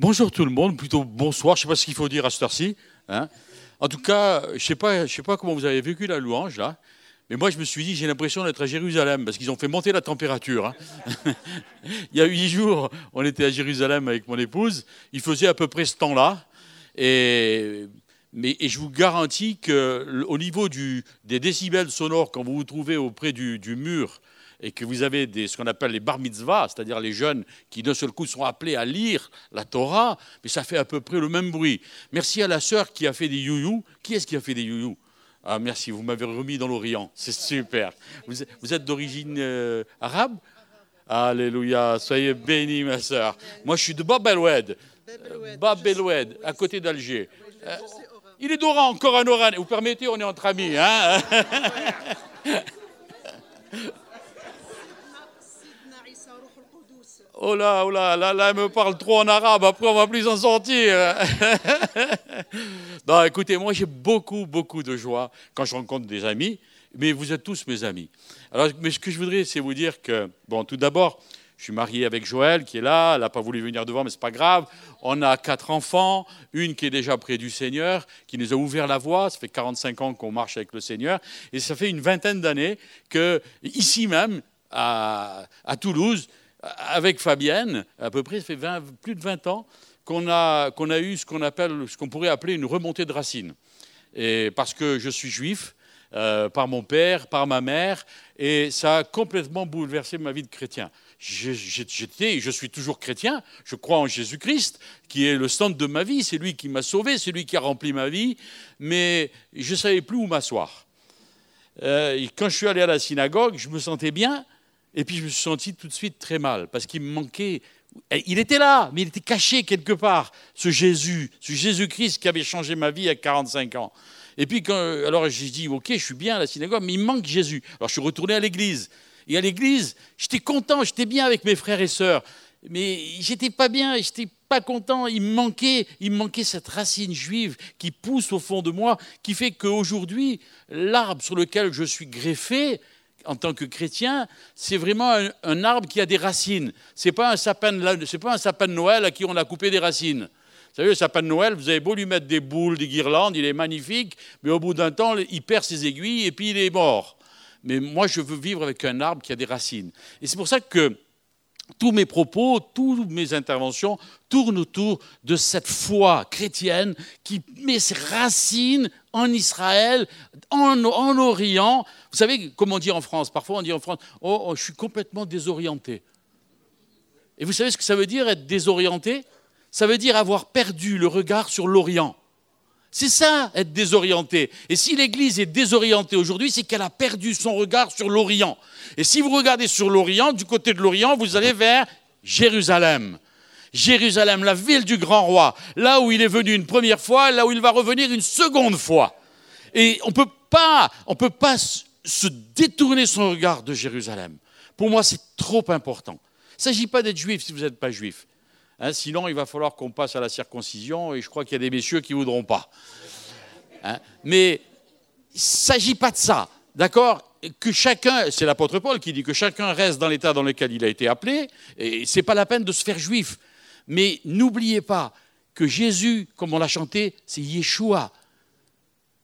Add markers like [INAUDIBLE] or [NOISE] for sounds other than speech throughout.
Bonjour tout le monde, plutôt bonsoir, je ne sais pas ce qu'il faut dire à cette heure-ci. Hein. En tout cas, je ne sais, pas, sais pas comment vous avez vécu la louange là, mais moi je me suis dit, j'ai l'impression d'être à Jérusalem, parce qu'ils ont fait monter la température. Hein. [LAUGHS] Il y a huit jours, on était à Jérusalem avec mon épouse, il faisait à peu près ce temps-là, et, je vous garantis qu'au niveau des décibels sonores, quand vous vous trouvez auprès du mur, et que vous avez des, ce qu'on appelle les bar mitzvahs, c'est-à-dire les jeunes qui d'un seul coup sont appelés à lire la Torah, mais ça fait à peu près le même bruit. Merci à la sœur qui a fait des youyou. Qui est-ce qui a fait des youyou? Ah merci, vous m'avez remis dans l'Orient, c'est super. Vous, êtes d'origine euh, arabe? Alléluia, soyez bénis ma sœur. Moi je suis de Bab el Bab el à côté d'Alger. Euh, il est d'Oran, encore un Oran. Vous permettez, on est entre amis. Hein? [LAUGHS] Oh là, oh là, là, là, elle me parle trop en arabe, après on va plus en sortir. [LAUGHS] non, écoutez, moi j'ai beaucoup, beaucoup de joie quand je rencontre des amis, mais vous êtes tous mes amis. Alors, mais ce que je voudrais, c'est vous dire que, bon, tout d'abord, je suis marié avec Joël qui est là, elle n'a pas voulu venir devant, mais c'est pas grave. On a quatre enfants, une qui est déjà près du Seigneur, qui nous a ouvert la voie. Ça fait 45 ans qu'on marche avec le Seigneur, et ça fait une vingtaine d'années que ici même, à, à Toulouse, avec Fabienne, à peu près, ça fait plus de 20 ans qu'on a, qu'on a eu ce qu'on, appelle, pourrait appeler une remontée de racines. Et parce que je suis juif, euh, par mon père, par ma mère, et ça a complètement bouleversé ma vie de chrétien. J'étais, je suis toujours chrétien, je crois en Jésus-Christ, qui est le centre de ma vie, c'est lui qui m'a sauvé, c'est lui qui a rempli ma vie, mais je ne savais plus où m'asseoir. Euh, quand je suis allé à la synagogue, je me sentais bien, et puis je me suis senti tout de suite très mal, parce qu'il me manquait... Il était là, mais il était caché quelque part, ce Jésus, ce Jésus-Christ qui avait changé ma vie à 45 ans. Et puis, quand, alors j'ai dit, ok, je suis bien à la synagogue, mais il manque Jésus. Alors je suis retourné à l'église. Et à l'église, j'étais content, j'étais bien avec mes frères et sœurs. Mais j'étais pas bien, j'étais pas content. Il me manquait, il me manquait cette racine juive qui pousse au fond de moi, qui fait qu'aujourd'hui, l'arbre sur lequel je suis greffé, en tant que chrétien, c'est vraiment un, arbre qui a des racines. Ce n'est pas, un sapin de, pas un sapin de Noël à qui on a coupé des racines. Vous savez, le sapin de Noël, vous avez beau lui mettre des boules, des guirlandes, il est magnifique, mais au bout d'un temps, il perd ses aiguilles et puis il est mort. Mais moi, je veux vivre avec un arbre qui a des racines. Et c'est pour ça que tous mes propos, toutes mes interventions tournent autour de cette foi chrétienne qui met ses racines en Israël, en, Orient. Vous savez, comme on dit en France, parfois on dit en France, oh, oh, je suis complètement désorienté. Et vous savez ce que ça veut dire être désorienté? Ça veut dire avoir perdu le regard sur l'Orient. C'est ça, être désorienté. Et si l'Église est désorientée aujourd'hui, c'est qu'elle a perdu son regard sur l'Orient. Et si vous regardez sur l'Orient, du côté de l'Orient, vous allez vers Jérusalem. Jérusalem, la ville du grand roi, là où il est venu une première fois, là où il va revenir une seconde fois. Et on ne peut pas, on peut pas se détourner son regard de Jérusalem. Pour moi, c'est trop important. Il ne s'agit pas d'être juif si vous n'êtes pas juif. Hein, sinon, il va falloir qu'on passe à la circoncision, et je crois qu'il y a des messieurs qui ne voudront pas. Hein, mais il ne s'agit pas de ça. D'accord? Que chacun, c'est l'apôtre Paul qui dit que chacun reste dans l'état dans lequel il a été appelé, et ce n'est pas la peine de se faire juif. Mais n'oubliez pas que Jésus, comme on l'a chanté, c'est Yeshua.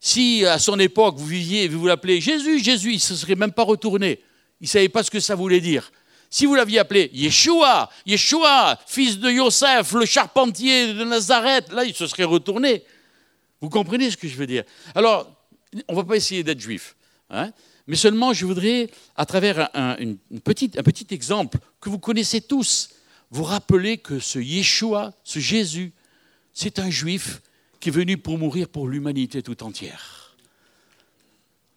Si à son époque vous viviez vous l'appelez Jésus, Jésus, il ne se serait même pas retourné. Il ne savait pas ce que ça voulait dire. Si vous l'aviez appelé Yeshua, Yeshua, fils de Yosef, le charpentier de Nazareth, là, il se serait retourné. Vous comprenez ce que je veux dire? Alors, on ne va pas essayer d'être juif. Hein mais seulement, je voudrais, à travers un, une un petit exemple que vous connaissez tous, vous rappelez que ce Yeshua, ce Jésus, c'est un juif qui est venu pour mourir pour l'humanité tout entière.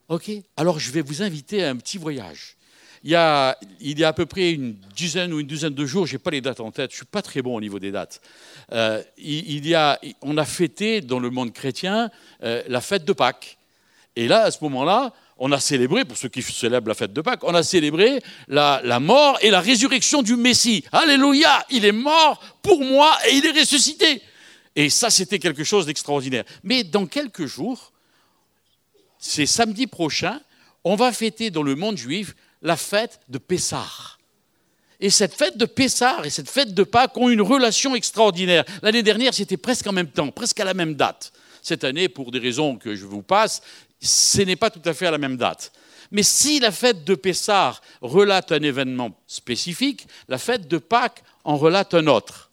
OK? Alors je vais vous inviter à un petit voyage. Il y, a, il y a à peu près une dizaine ou une douzaine de jours, je n'ai pas les dates en tête, je ne suis pas très bon au niveau des dates. Euh, il, y a, on a fêté dans le monde chrétien euh, la fête de Pâques. Et là, à ce moment-là, on a célébré, pour ceux qui célèbrent la fête de Pâques, on a célébré la, mort et la résurrection du Messie. Alléluia, il est mort pour moi et il est ressuscité. Et ça, c'était quelque chose d'extraordinaire. Mais dans quelques jours, c'est samedi prochain, on va fêter dans le monde juif la fête de Pessah. et cette fête de Pessah et cette fête de Pâques ont une relation extraordinaire. L'année dernière, c'était presque en même temps, presque à la même date. Cette année, pour des raisons que je vous passe, ce n'est pas tout à fait à la même date. Mais si la fête de Pessah relate un événement spécifique, la fête de Pâques en relate un autre.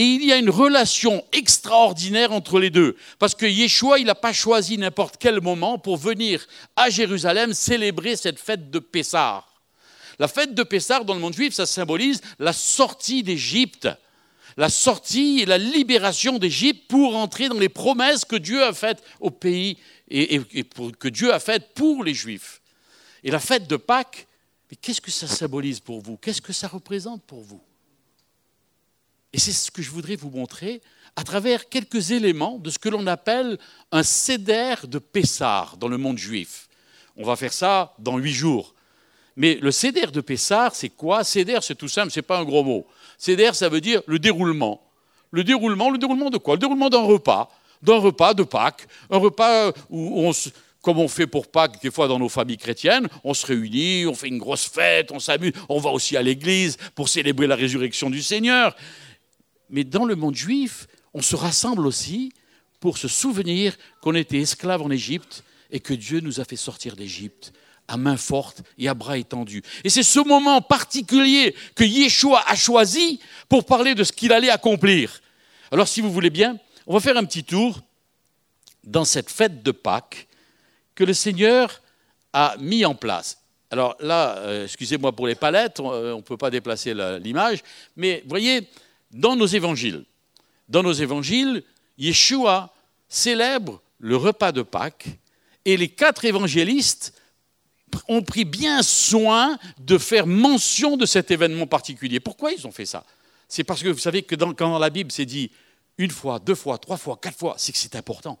Et il y a une relation extraordinaire entre les deux. Parce que Yeshua, il n'a pas choisi n'importe quel moment pour venir à Jérusalem célébrer cette fête de Pessah. La fête de Pessah, dans le monde juif, ça symbolise la sortie d'Égypte, la sortie et la libération d'Égypte pour entrer dans les promesses que Dieu a faites au pays et, que Dieu a faites pour les Juifs. Et la fête de Pâques, qu'est-ce que ça symbolise pour vous? Qu'est-ce que ça représente pour vous? Et c'est ce que je voudrais vous montrer à travers quelques éléments de ce que l'on appelle un céder de Pessah dans le monde juif. On va faire ça dans huit jours. Mais le céder de Pessar, c'est quoi? Céder, c'est tout simple, c'est pas un gros mot. Céder, ça veut dire le déroulement. Le déroulement, le déroulement de quoi? Le déroulement d'un repas, d'un repas de Pâques, un repas où on comme on fait pour Pâques, des fois dans nos familles chrétiennes, on se réunit, on fait une grosse fête, on s'amuse, on va aussi à l'église pour célébrer la résurrection du Seigneur. Mais dans le monde juif, on se rassemble aussi pour se souvenir qu'on était esclaves en Égypte et que Dieu nous a fait sortir d'Égypte à main forte et à bras étendus. Et c'est ce moment particulier que Yeshua a choisi pour parler de ce qu'il allait accomplir. Alors si vous voulez bien, on va faire un petit tour dans cette fête de Pâques que le Seigneur a mis en place. Alors là, euh, excusez-moi pour les palettes, on ne peut pas déplacer l'image, mais voyez, dans nos évangiles, dans Yeshua célèbre le repas de Pâques et les quatre évangélistes ont pris bien soin de faire mention de cet événement particulier. Pourquoi ils ont fait ça? C'est parce que vous savez que quand la Bible c'est dit une fois, deux fois, trois fois, quatre fois, c'est que c'est important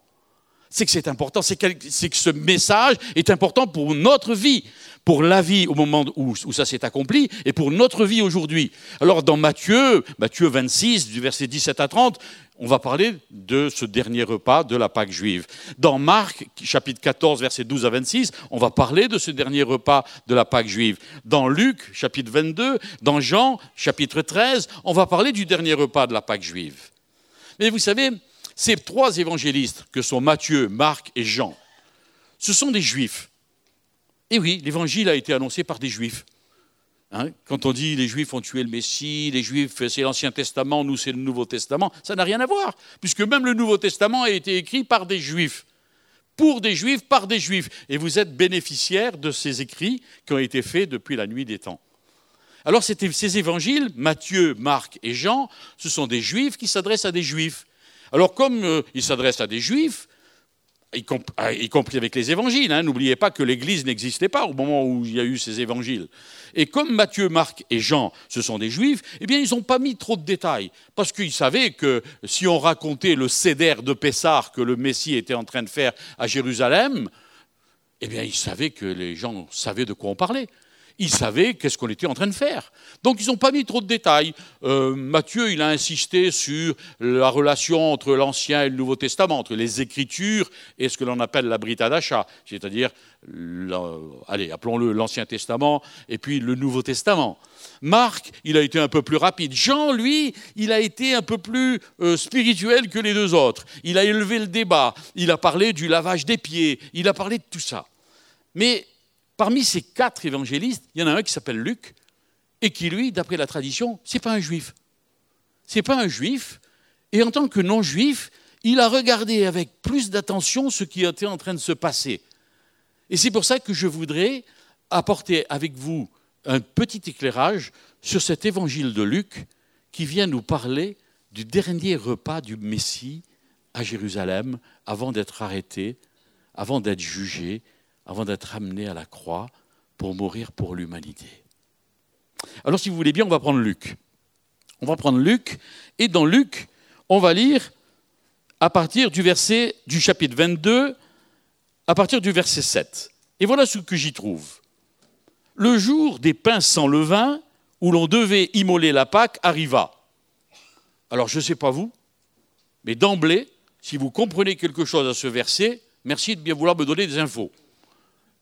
c'est que c'est important, c'est que, ce message est important pour notre vie, pour la vie au moment où, ça s'est accompli et pour notre vie aujourd'hui. Alors dans Matthieu, Matthieu 26, du verset 17 à 30, on va parler de ce dernier repas de la Pâque juive. Dans Marc, chapitre 14, verset 12 à 26, on va parler de ce dernier repas de la Pâque juive. Dans Luc, chapitre 22, dans Jean, chapitre 13, on va parler du dernier repas de la Pâque juive. Mais vous savez, ces trois évangélistes, que sont Matthieu, Marc et Jean, ce sont des juifs. Et oui, l'évangile a été annoncé par des juifs. Hein, quand on dit les juifs ont tué le Messie, les juifs c'est l'Ancien Testament, nous c'est le Nouveau Testament, ça n'a rien à voir, puisque même le Nouveau Testament a été écrit par des juifs, pour des juifs, par des juifs. Et vous êtes bénéficiaire de ces écrits qui ont été faits depuis la nuit des temps. Alors ces évangiles, Matthieu, Marc et Jean, ce sont des juifs qui s'adressent à des juifs. Alors comme euh, il s'adresse à des juifs, ah, y, compris avec les évangiles, hein, n'oubliez pas que l'Église n'existait pas au moment où il y a eu ces évangiles. Et comme Matthieu, Marc et Jean, ce sont des juifs, eh bien ils n'ont pas mis trop de détails, parce qu'ils savaient que si on racontait le céder de Pessar que le Messie était en train de faire à Jérusalem, eh bien ils savaient que les gens savaient de quoi on parlait ils savaient qu'est-ce qu'on était en train de faire. Donc ils n'ont pas mis trop de détails. Euh, Matthieu, il a insisté sur la relation entre l'Ancien et le Nouveau Testament, entre les Écritures et ce que l'on appelle la Brita d'achat, c'est-à-dire, allez, appelons-le l'Ancien Testament et puis le Nouveau Testament. Marc, il a été un peu plus rapide. Jean, lui, il a été un peu plus euh, spirituel que les deux autres. Il a élevé le débat, il a parlé du lavage des pieds, il a parlé de tout ça. Mais Parmi ces quatre évangélistes, il y en a un qui s'appelle Luc, et qui, lui, d'après la tradition, c'est pas un juif. C'est pas un juif, et en tant que non-juif, il a regardé avec plus d'attention ce qui était en train de se passer. Et c'est pour ça que je voudrais apporter avec vous un petit éclairage sur cet évangile de Luc qui vient nous parler du dernier repas du Messie à Jérusalem avant d'être arrêté, avant d'être jugé avant d'être amené à la croix pour mourir pour l'humanité. Alors si vous voulez bien, on va prendre Luc. On va prendre Luc, et dans Luc, on va lire à partir du verset du chapitre 22, à partir du verset 7. Et voilà ce que j'y trouve. Le jour des pains sans levain, où l'on devait immoler la Pâque, arriva. Alors je ne sais pas vous, mais d'emblée, si vous comprenez quelque chose à ce verset, merci de bien vouloir me donner des infos.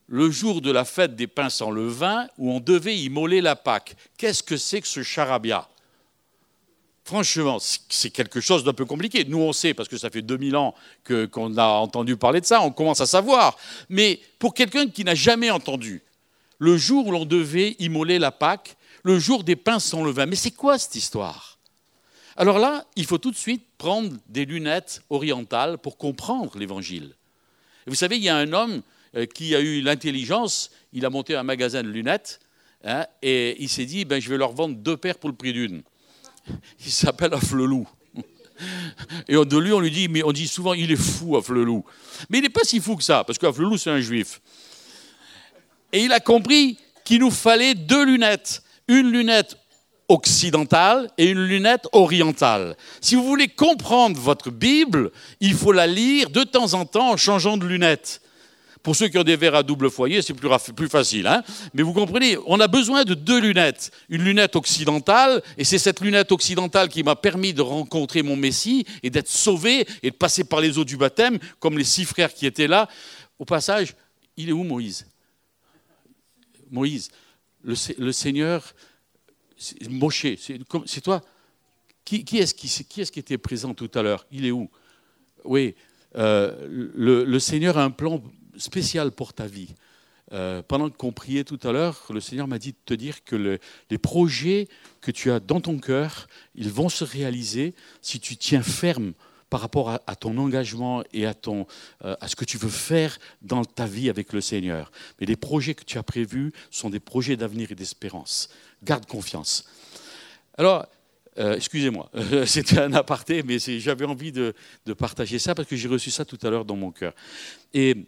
Le jour de la fête des pains sans levain, où on devait immoler la Pâque. Qu'est-ce que c'est que ce charabia? Franchement, c'est quelque chose d'un peu compliqué. Nous, on sait, parce que ça fait 2000 ans qu'on a entendu parler de ça, on commence à savoir. Mais pour quelqu'un qui n'a jamais entendu, le jour où l'on devait immoler la Pâque, le jour des pains sans levain, mais c'est quoi cette histoire? Alors là, il faut tout de suite prendre des lunettes orientales pour comprendre l'Évangile. Vous savez, il y a un homme qui a eu l'intelligence, il a monté un magasin de lunettes, hein, et il s'est dit, ben, je vais leur vendre deux paires pour le prix d'une. [LAUGHS] Il s'appelle Afflelou. Et de lui, on lui dit, mais on dit souvent, il est fou, Afflelou. Mais il n'est pas si fou que ça, parce qu'Afflelou, c'est un juif. Et il a compris qu'il nous fallait deux lunettes. Une lunette occidentale et une lunette orientale. Si vous voulez comprendre votre Bible, il faut la lire de temps en temps en changeant de lunettes. Pour ceux qui ont des verres à double foyer, c'est plus, facile. Hein. Mais vous comprenez, on a besoin de deux lunettes. Une lunette occidentale, et c'est cette lunette occidentale qui m'a permis de rencontrer mon Messie et d'être sauvé et de passer par les eaux du baptême, comme les six frères qui étaient là. Au passage, il est où Moïse? Moïse, le, Seigneur, Moshe, c'est toi? Qui, est-ce qui, était présent tout à l'heure? Il est où? Oui, euh, le Seigneur a un plan spécial pour ta vie. Euh, pendant qu'on priait tout à l'heure, le Seigneur m'a dit de te dire que les projets que tu as dans ton cœur, ils vont se réaliser si tu tiens ferme par rapport à, ton engagement et à, ton, euh, à ce que tu veux faire dans ta vie avec le Seigneur. Mais les projets que tu as prévus sont des projets d'avenir et d'espérance. Garde confiance. Alors, euh, excusez-moi, [LAUGHS] c'était un aparté, mais j'avais envie de, de, partager ça parce que j'ai reçu ça tout à l'heure dans mon cœur. Et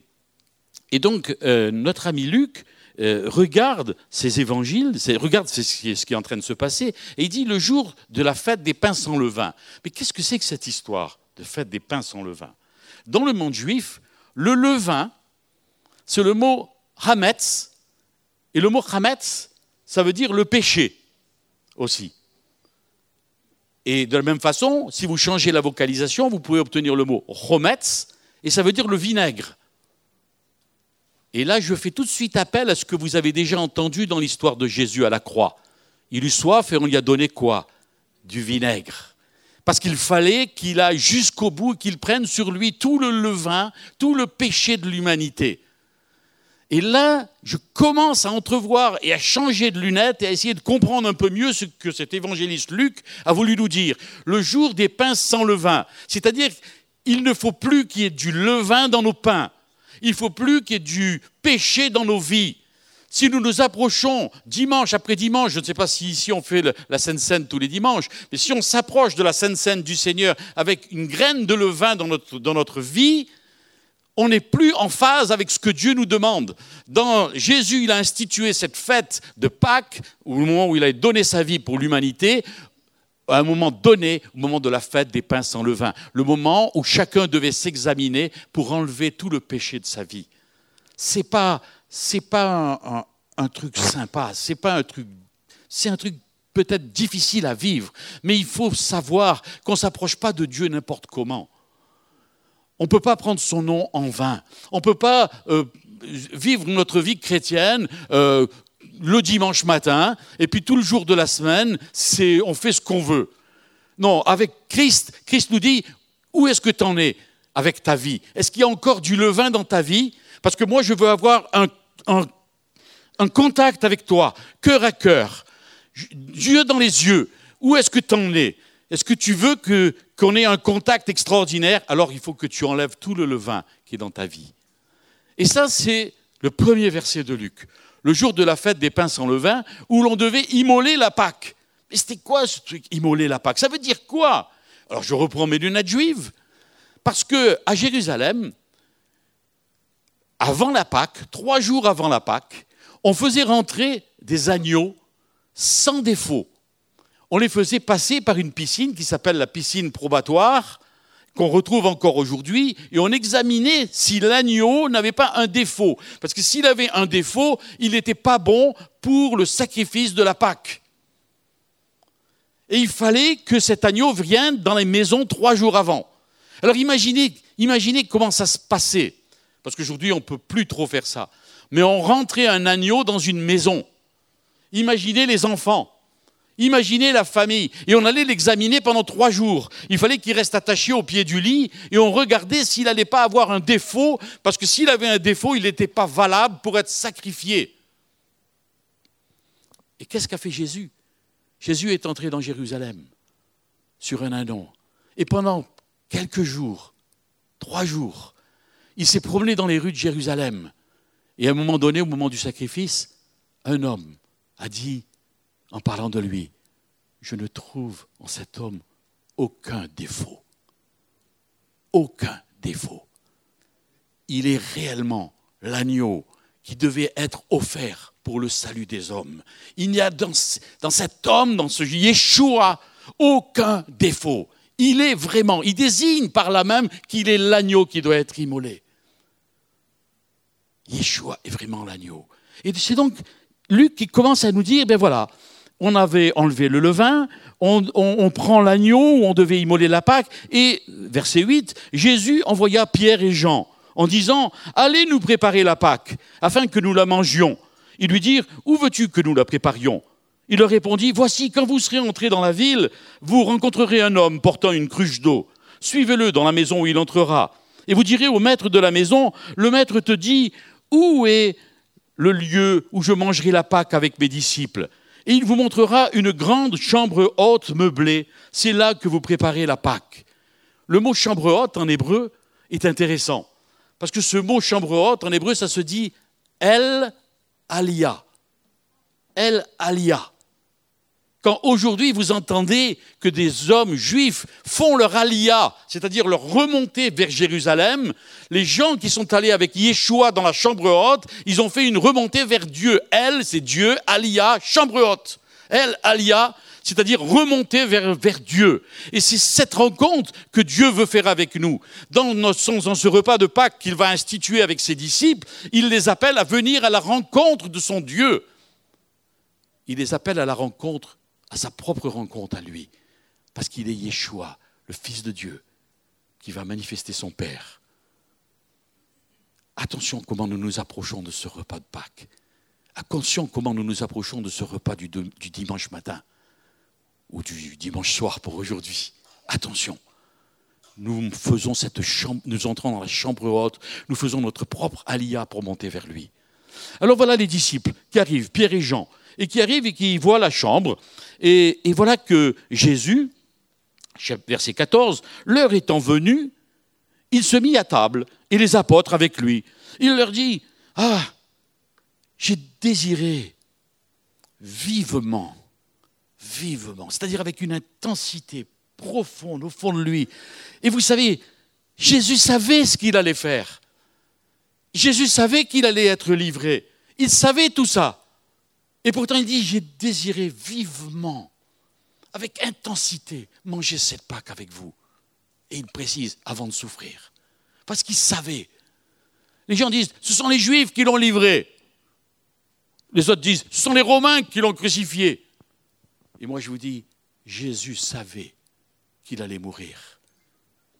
et donc, euh, notre ami Luc euh, regarde ces évangiles, regarde ce qui, est, en train de se passer, et il dit le jour de la fête des pains sans levain. Mais qu'est-ce que c'est que cette histoire de fête des pains sans levain? Dans le monde juif, le levain, c'est le mot hametz, et le mot hametz, ça veut dire le péché aussi. Et de la même façon, si vous changez la vocalisation, vous pouvez obtenir le mot chometz, et ça veut dire le vinaigre. Et là, je fais tout de suite appel à ce que vous avez déjà entendu dans l'histoire de Jésus à la croix. Il eut soif et on lui a donné quoi? Du vinaigre. Parce qu'il fallait qu'il aille jusqu'au bout, qu'il prenne sur lui tout le levain, tout le péché de l'humanité. Et là, je commence à entrevoir et à changer de lunettes et à essayer de comprendre un peu mieux ce que cet évangéliste Luc a voulu nous dire. Le jour des pains sans levain. C'est-à-dire, il ne faut plus qu'il y ait du levain dans nos pains. Il faut plus qu'il y ait du péché dans nos vies. Si nous nous approchons dimanche après dimanche, je ne sais pas si ici on fait la Sainte Seine tous les dimanches, mais si on s'approche de la Sainte Seine du Seigneur avec une graine de levain dans notre, dans notre vie, on n'est plus en phase avec ce que Dieu nous demande. Dans Jésus, il a institué cette fête de Pâques, au moment où il a donné sa vie pour l'humanité, à un moment donné, au moment de la fête des pains sans levain, le moment où chacun devait s'examiner pour enlever tout le péché de sa vie. C'est pas, c'est pas un, truc sympa, c'est pas un truc, c'est un truc peut-être difficile à vivre, mais il faut savoir qu'on ne s'approche pas de Dieu n'importe comment. On ne peut pas prendre son nom en vain. On ne peut pas euh, vivre notre vie chrétienne euh, le dimanche matin, et puis tout le jour de la semaine, c'est on fait ce qu'on veut. Non, avec Christ, Christ nous dit, où est-ce que tu en es avec ta vie? Est-ce qu'il y a encore du levain dans ta vie? Parce que moi, je veux avoir un, un, contact avec toi, cœur à cœur, yeux dans les yeux. Où est-ce que tu en es? Est-ce que tu veux que, qu'on ait un contact extraordinaire? Alors il faut que tu enlèves tout le levain qui est dans ta vie. Et ça, c'est le premier verset de Luc le jour de la fête des pains sans levain, où l'on devait immoler la Pâque. Mais c'était quoi ce truc, immoler la Pâque? Ça veut dire quoi? Alors je reprends mes lunettes juives. Parce que à Jérusalem, avant la Pâque, trois jours avant la Pâque, on faisait rentrer des agneaux sans défaut. On les faisait passer par une piscine qui s'appelle la piscine probatoire, qu'on retrouve encore aujourd'hui, et on examinait si l'agneau n'avait pas un défaut. Parce que s'il avait un défaut, il n'était pas bon pour le sacrifice de la Pâque. Et il fallait que cet agneau vienne dans les maisons trois jours avant. Alors imaginez, imaginez comment ça se passait. Parce qu'aujourd'hui, on ne peut plus trop faire ça. mais on rentrait un agneau dans une maison. Imaginez les enfants. Imaginez la famille. Et on allait l'examiner pendant trois jours. Il fallait qu'il reste attaché au pied du lit et on regardait s'il n'allait pas avoir un défaut, parce que s'il avait un défaut, il n'était pas valable pour être sacrifié. Et qu'est-ce qu'a fait Jésus? Jésus est entré dans Jérusalem sur un indon. Et pendant quelques jours, trois jours, il s'est promené dans les rues de Jérusalem. Et à un moment donné, au moment du sacrifice, un homme a dit, en parlant de lui, je ne trouve en cet homme aucun défaut. Aucun défaut. Il est réellement l'agneau qui devait être offert pour le salut des hommes. Il n'y a dans, cet homme, dans ce Yeshua, aucun défaut. Il est vraiment, il désigne par là même qu'il est l'agneau qui doit être immolé. Yeshua est vraiment l'agneau. Et c'est donc Luc qui commence à nous dire, ben voilà, on avait enlevé le levain, on, prend l'agneau on devait immoler la Pâque, et verset 8, Jésus envoya Pierre et Jean en disant, allez nous préparer la Pâque, afin que nous la mangions. Ils lui dirent, où veux-tu que nous la préparions? Il leur répondit, voici, quand vous serez entrés dans la ville, vous rencontrerez un homme portant une cruche d'eau. Suivez-le dans la maison où il entrera. Et vous direz au maître de la maison, le maître te dit, où est le lieu où je mangerai la Pâque avec mes disciples? Il vous montrera une grande chambre haute meublée. C'est là que vous préparez la Pâque. Le mot chambre haute en hébreu est intéressant. Parce que ce mot chambre haute en hébreu, ça se dit El Alia. El Alia. Quand aujourd'hui vous entendez que des hommes juifs font leur alia, c'est-à-dire leur remontée vers Jérusalem, les gens qui sont allés avec Yeshua dans la chambre haute, ils ont fait une remontée vers Dieu. Elle, c'est Dieu, alia, chambre haute. Elle, alia, c'est-à-dire remonter vers, Dieu. Et c'est cette rencontre que Dieu veut faire avec nous. Dans ce repas de Pâques qu'il va instituer avec ses disciples, il les appelle à venir à la rencontre de son Dieu. Il les appelle à la rencontre à sa propre rencontre à lui, parce qu'il est Yeshua, le Fils de Dieu, qui va manifester son Père. Attention comment nous nous approchons de ce repas de Pâques. Attention comment nous nous approchons de ce repas du, dimanche matin ou du dimanche soir pour aujourd'hui. Attention. Nous faisons cette chambre, nous entrons dans la chambre haute, nous faisons notre propre alia pour monter vers lui. Alors voilà les disciples qui arrivent, Pierre et Jean, et qui arrivent et qui voient la chambre. Et, voilà que Jésus, verset 14, l'heure étant venue, il se mit à table et les apôtres avec lui. Il leur dit, ah, j'ai désiré vivement, vivement, c'est-à-dire avec une intensité profonde au fond de lui. Et vous savez, Jésus savait ce qu'il allait faire. Jésus savait qu'il allait être livré. Il savait tout ça. Et pourtant, il dit, j'ai désiré vivement, avec intensité, manger cette Pâque avec vous. Et il précise, avant de souffrir. Parce qu'il savait. Les gens disent, ce sont les Juifs qui l'ont livré. Les autres disent, ce sont les Romains qui l'ont crucifié. Et moi, je vous dis, Jésus savait qu'il allait mourir.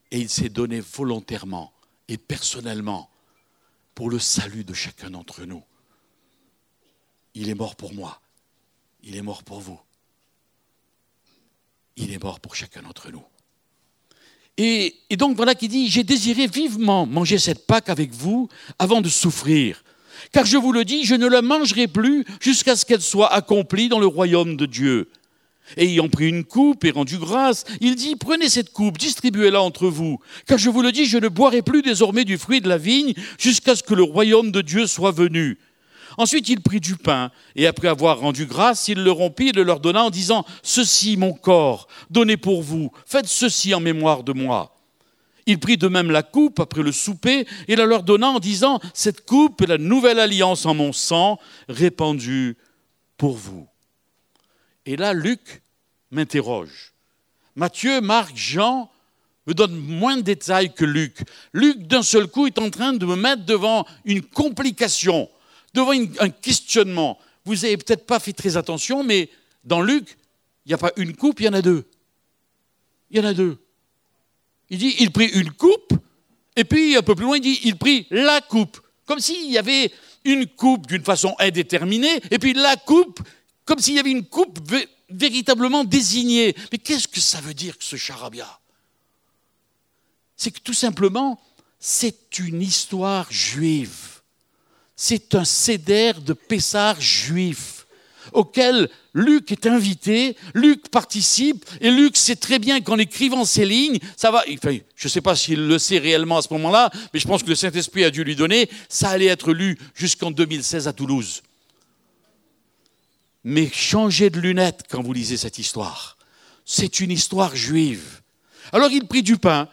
Et il s'est donné volontairement et personnellement pour le salut de chacun d'entre nous. Il est mort pour moi. Il est mort pour vous. Il est mort pour chacun d'entre nous. Et, donc voilà qui dit, j'ai désiré vivement manger cette Pâque avec vous avant de souffrir. Car je vous le dis, je ne la mangerai plus jusqu'à ce qu'elle soit accomplie dans le royaume de Dieu. Et ayant pris une coupe et rendu grâce, il dit, prenez cette coupe, distribuez-la entre vous. Car je vous le dis, je ne boirai plus désormais du fruit de la vigne jusqu'à ce que le royaume de Dieu soit venu. Ensuite, il prit du pain, et après avoir rendu grâce, il le rompit et le leur donna en disant, Ceci, mon corps, donné pour vous, faites ceci en mémoire de moi. Il prit de même la coupe après le souper et la leur donna en disant, Cette coupe est la nouvelle alliance en mon sang, répandue pour vous. Et là, Luc m'interroge. Matthieu, Marc, Jean me donnent moins de détails que Luc. Luc, d'un seul coup, est en train de me mettre devant une complication devant un questionnement. Vous n'avez peut-être pas fait très attention, mais dans Luc, il n'y a pas une coupe, il y en a deux. Il y en a deux. Il dit, il prit une coupe, et puis un peu plus loin, il dit, il prit la coupe. Comme s'il y avait une coupe d'une façon indéterminée, et puis la coupe comme s'il y avait une coupe véritablement désignée. Mais qu'est-ce que ça veut dire ce charabia? C'est que tout simplement, c'est une histoire juive. C'est un céder de Pessar juif auquel Luc est invité, Luc participe, et Luc sait très bien qu'en écrivant ces lignes, ça va. Je ne sais pas s'il le sait réellement à ce moment-là, mais je pense que le Saint-Esprit a dû lui donner. Ça allait être lu jusqu'en 2016 à Toulouse mais changez de lunettes quand vous lisez cette histoire. C'est une histoire juive. Alors il prit du pain,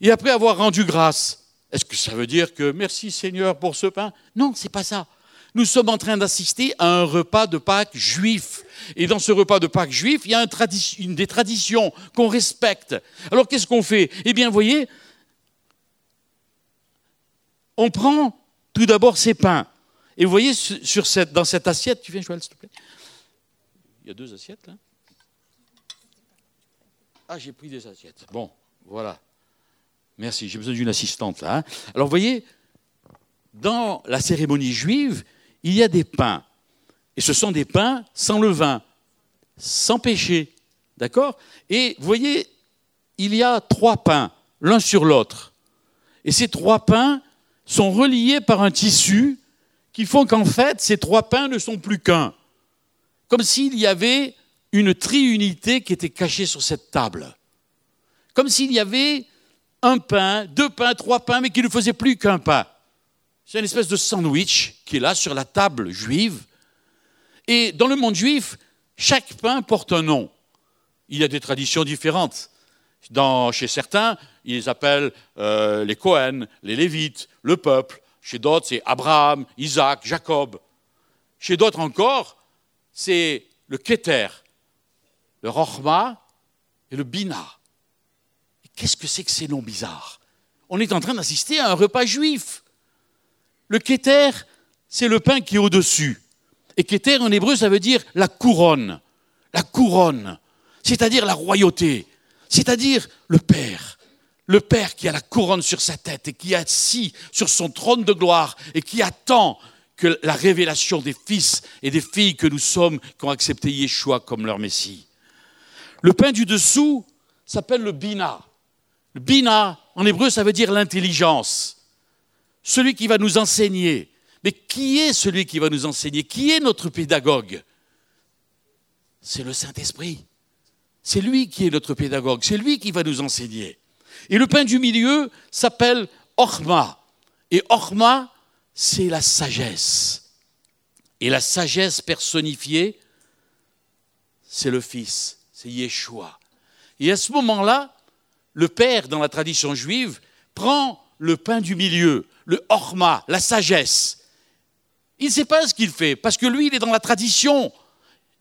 et après avoir rendu grâce, est-ce que ça veut dire que merci Seigneur pour ce pain? Non, c'est pas ça. Nous sommes en train d'assister à un repas de Pâques juif. Et dans ce repas de Pâques juif, il y a des traditions qu'on respecte. Alors qu'est-ce qu'on fait? Eh bien, vous voyez, on prend tout d'abord ces pains. Et vous voyez, dans cette assiette, tu viens, Joël, s'il te plaît Il y a deux assiettes, là Ah, j'ai pris des assiettes. Bon, voilà. Merci, j'ai besoin d'une assistante, là. Hein. Alors, vous voyez, dans la cérémonie juive, il y a des pains. Et ce sont des pains sans levain, sans péché. D'accord? Et vous voyez, il y a trois pains, l'un sur l'autre. Et ces trois pains sont reliés par un tissu qui font qu'en fait, ces trois pains ne sont plus qu'un. Comme s'il y avait une triunité qui était cachée sur cette table. Comme s'il y avait un pain, deux pains, trois pains, mais qui ne faisaient plus qu'un pain. C'est une espèce de sandwich qui est là sur la table juive. Et dans le monde juif, chaque pain porte un nom. Il y a des traditions différentes. Dans, chez certains, ils appellent euh, les Cohen, les Lévites, le peuple. Chez d'autres, c'est Abraham, Isaac, Jacob. Chez d'autres encore, c'est le Keter, le Rochma et le Bina. Qu'est-ce que c'est que ces noms bizarres? On est en train d'assister à un repas juif. Le Keter, c'est le pain qui est au-dessus. Et Keter en hébreu, ça veut dire la couronne. La couronne, c'est-à-dire la royauté, c'est-à-dire le Père le Père qui a la couronne sur sa tête et qui est assis sur son trône de gloire et qui attend que la révélation des fils et des filles que nous sommes qui ont accepté Yeshua comme leur Messie. Le pain du dessous s'appelle le bina. Bina, en hébreu, ça veut dire l'intelligence. Celui qui va nous enseigner. Mais qui est celui qui va nous enseigner? Qui est notre pédagogue? C'est le Saint-Esprit. C'est lui qui est notre pédagogue. C'est lui qui va nous enseigner. Et le pain du milieu s'appelle Orma. Et Orma, c'est la sagesse. Et la sagesse personnifiée, c'est le Fils, c'est Yeshua. Et à ce moment-là, le Père, dans la tradition juive, prend le pain du milieu, le Orma, la sagesse. Il ne sait pas ce qu'il fait, parce que lui, il est dans la tradition.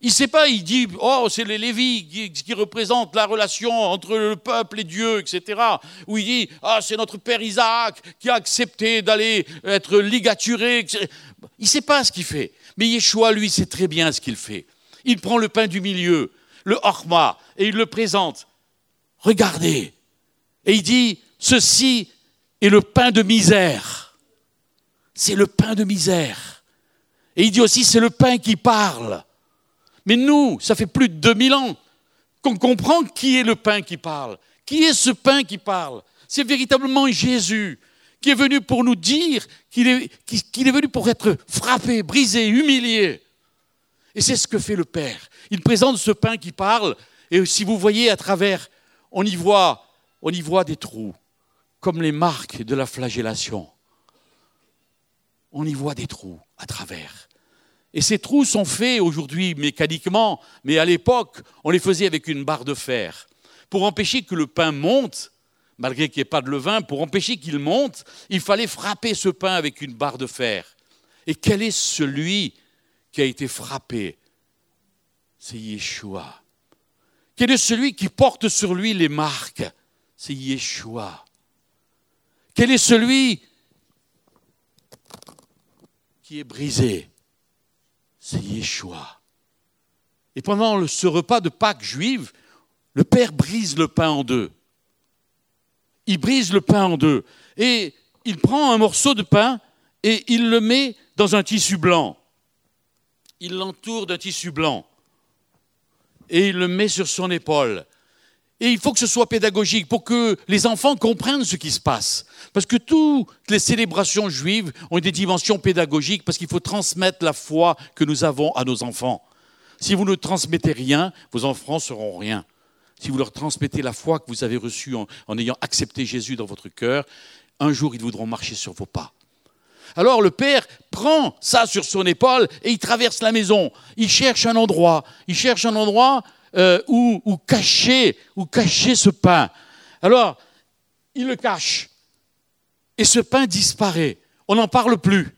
Il ne sait pas, il dit, oh, c'est les Lévis qui, représentent la relation entre le peuple et Dieu, etc. Ou il dit, ah, c'est notre père Isaac qui a accepté d'aller être ligaturé. Il ne sait pas ce qu'il fait. Mais Yeshua, lui, sait très bien ce qu'il fait. Il prend le pain du milieu, le horma, et il le présente. Regardez. Et il dit, ceci est le pain de misère. C'est le pain de misère. Et il dit aussi, c'est le pain qui parle. Mais nous, ça fait plus de 2000 ans qu'on comprend qui est le pain qui parle. Qui est ce pain qui parle? C'est véritablement Jésus qui est venu pour nous dire qu'il est, est, venu pour être frappé, brisé, humilié. Et c'est ce que fait le Père. Il présente ce pain qui parle, et si vous voyez à travers, on y voit, on y voit des trous, comme les marques de la flagellation. On y voit des trous à travers. Et ces trous sont faits aujourd'hui mécaniquement, mais à l'époque, on les faisait avec une barre de fer. Pour empêcher que le pain monte, malgré qu'il n'y ait pas de levain, pour empêcher qu'il monte, il fallait frapper ce pain avec une barre de fer. Et quel est celui qui a été frappé? C'est Yeshua. Quel est celui qui porte sur lui les marques? C'est Yeshua. Quel est celui qui est brisé? C'est Yeshua. Et pendant ce repas de Pâques juive, le Père brise le pain en deux. Il brise le pain en deux. Et il prend un morceau de pain et il le met dans un tissu blanc. Il l'entoure d'un tissu blanc et il le met sur son épaule. Et il faut que ce soit pédagogique pour que les enfants comprennent ce qui se passe. Parce que toutes les célébrations juives ont des dimensions pédagogiques parce qu'il faut transmettre la foi que nous avons à nos enfants. Si vous ne transmettez rien, vos enfants seront rien. Si vous leur transmettez la foi que vous avez reçue en, en ayant accepté Jésus dans votre cœur, un jour ils voudront marcher sur vos pas. Alors le père prend ça sur son épaule et il traverse la maison. Il cherche un endroit. Il cherche un endroit euh, où, cacher, ce pain. Alors, il le cache. Et ce pain disparaît. On n'en parle plus.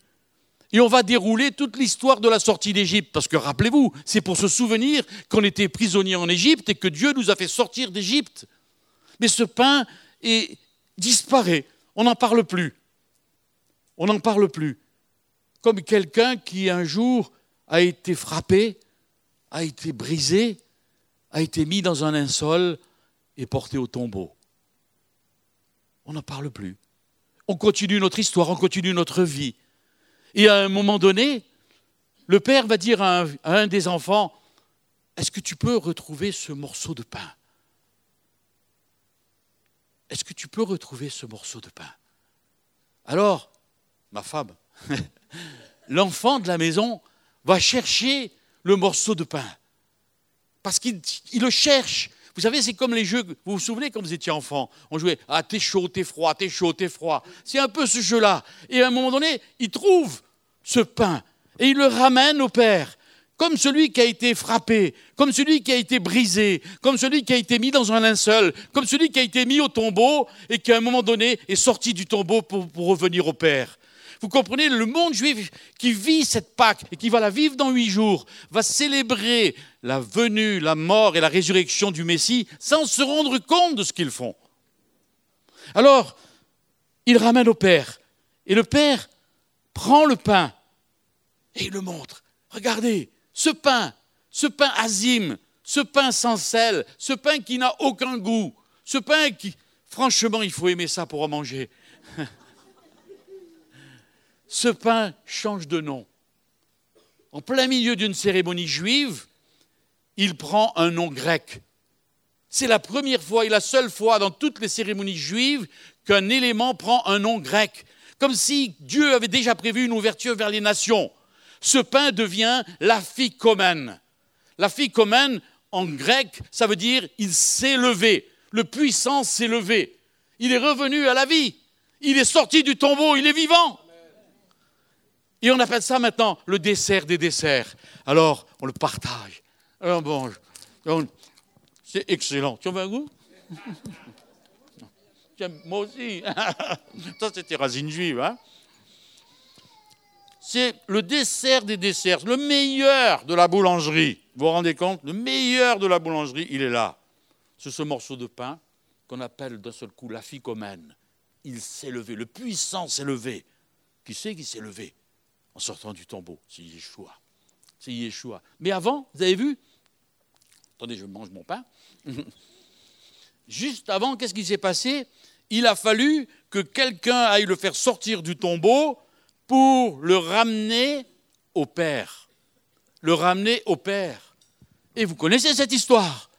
Et on va dérouler toute l'histoire de la sortie d'Égypte. Parce que rappelez-vous, c'est pour se souvenir qu'on était prisonnier en Égypte et que Dieu nous a fait sortir d'Égypte. Mais ce pain est, disparaît. On n'en parle plus. On n'en parle plus. Comme quelqu'un qui un jour a été frappé, a été brisé, a été mis dans un linceul et porté au tombeau. On n'en parle plus. On continue notre histoire, on continue notre vie. Et à un moment donné, le père va dire à un, à un des enfants, est-ce que tu peux retrouver ce morceau de pain? Est-ce que tu peux retrouver ce morceau de pain? Alors, ma femme, [LAUGHS] l'enfant de la maison va chercher le morceau de pain. Parce qu'il le cherche. Vous savez, c'est comme les jeux, vous vous souvenez quand vous étiez enfant, on jouait Ah, t'es chaud, t'es froid, t'es chaud, t'es froid. C'est un peu ce jeu-là. Et à un moment donné, il trouve ce pain et il le ramène au Père, comme celui qui a été frappé, comme celui qui a été brisé, comme celui qui a été mis dans un linceul, comme celui qui a été mis au tombeau et qui à un moment donné est sorti du tombeau pour, revenir au Père. Vous comprenez, le monde juif qui vit cette Pâque et qui va la vivre dans huit jours, va célébrer la venue, la mort et la résurrection du Messie sans se rendre compte de ce qu'ils font. Alors, il ramène au Père. Et le Père prend le pain et il le montre. Regardez, ce pain, ce pain azime, ce pain sans sel, ce pain qui n'a aucun goût, ce pain qui, franchement, il faut aimer ça pour en manger. [LAUGHS] ce pain change de nom. En plein milieu d'une cérémonie juive, il prend un nom grec. C'est la première fois et la seule fois dans toutes les cérémonies juives qu'un élément prend un nom grec, comme si Dieu avait déjà prévu une ouverture vers les nations. Ce pain devient la phicomène. La phicomène, en grec, ça veut dire il s'est levé. Le puissant s'est levé. Il est revenu à la vie. Il est sorti du tombeau, il est vivant. Et on appelle ça maintenant le dessert des desserts. Alors, on le partage. Alors, bon, c'est excellent. Tu as un goût? [LAUGHS] Moi aussi. [LAUGHS] ça, c'était racine juive. Hein c'est le dessert des desserts, le meilleur de la boulangerie. Vous vous rendez compte? Le meilleur de la boulangerie, il est là. C'est ce morceau de pain qu'on appelle d'un seul coup la ficomène. Il s'est levé, le puissant s'est levé. Qui c'est qui s'est levé? en sortant du tombeau. C'est Yeshua. C'est Yeshua. Mais avant, vous avez vu? Attendez, je mange mon pain. [LAUGHS] Juste avant, qu'est-ce qui s'est passé? Il a fallu que quelqu'un aille le faire sortir du tombeau pour le ramener au Père. Le ramener au Père. Et vous connaissez cette histoire?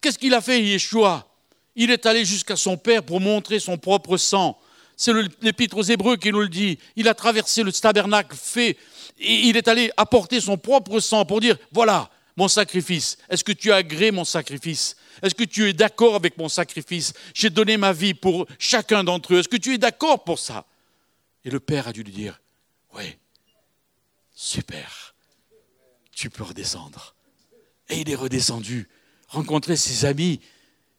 Qu'est-ce qu'il a fait, Yeshua? Il est allé jusqu'à son Père pour montrer son propre sang. C'est l'épître aux Hébreux qui nous le dit. Il a traversé le tabernacle fait et il est allé apporter son propre sang pour dire voilà mon sacrifice. Est-ce que tu as agréé mon sacrifice? Est-ce que tu es d'accord avec mon sacrifice? J'ai donné ma vie pour chacun d'entre eux. Est-ce que tu es d'accord pour ça? Et le Père a dû lui dire oui, super, tu peux redescendre. Et il est redescendu, rencontrer ses amis,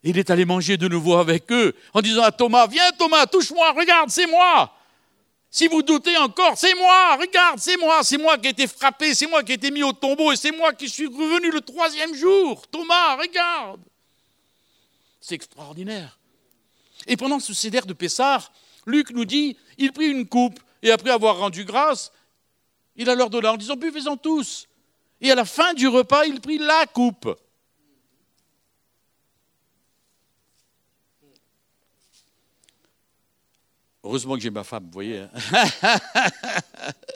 il est allé manger de nouveau avec eux en disant à Thomas, viens Thomas, touche-moi, regarde, c'est moi. Si vous doutez encore, c'est moi, regarde, c'est moi, c'est moi qui ai été frappé, c'est moi qui ai été mis au tombeau et c'est moi qui suis revenu le troisième jour. Thomas, regarde. C'est extraordinaire. Et pendant ce céder de Pessard, Luc nous dit, il prit une coupe et après avoir rendu grâce, il a leur donné en disant, buvez-en tous. Et à la fin du repas, il prit la coupe. Heureusement que j'ai ma femme, vous voyez. hein.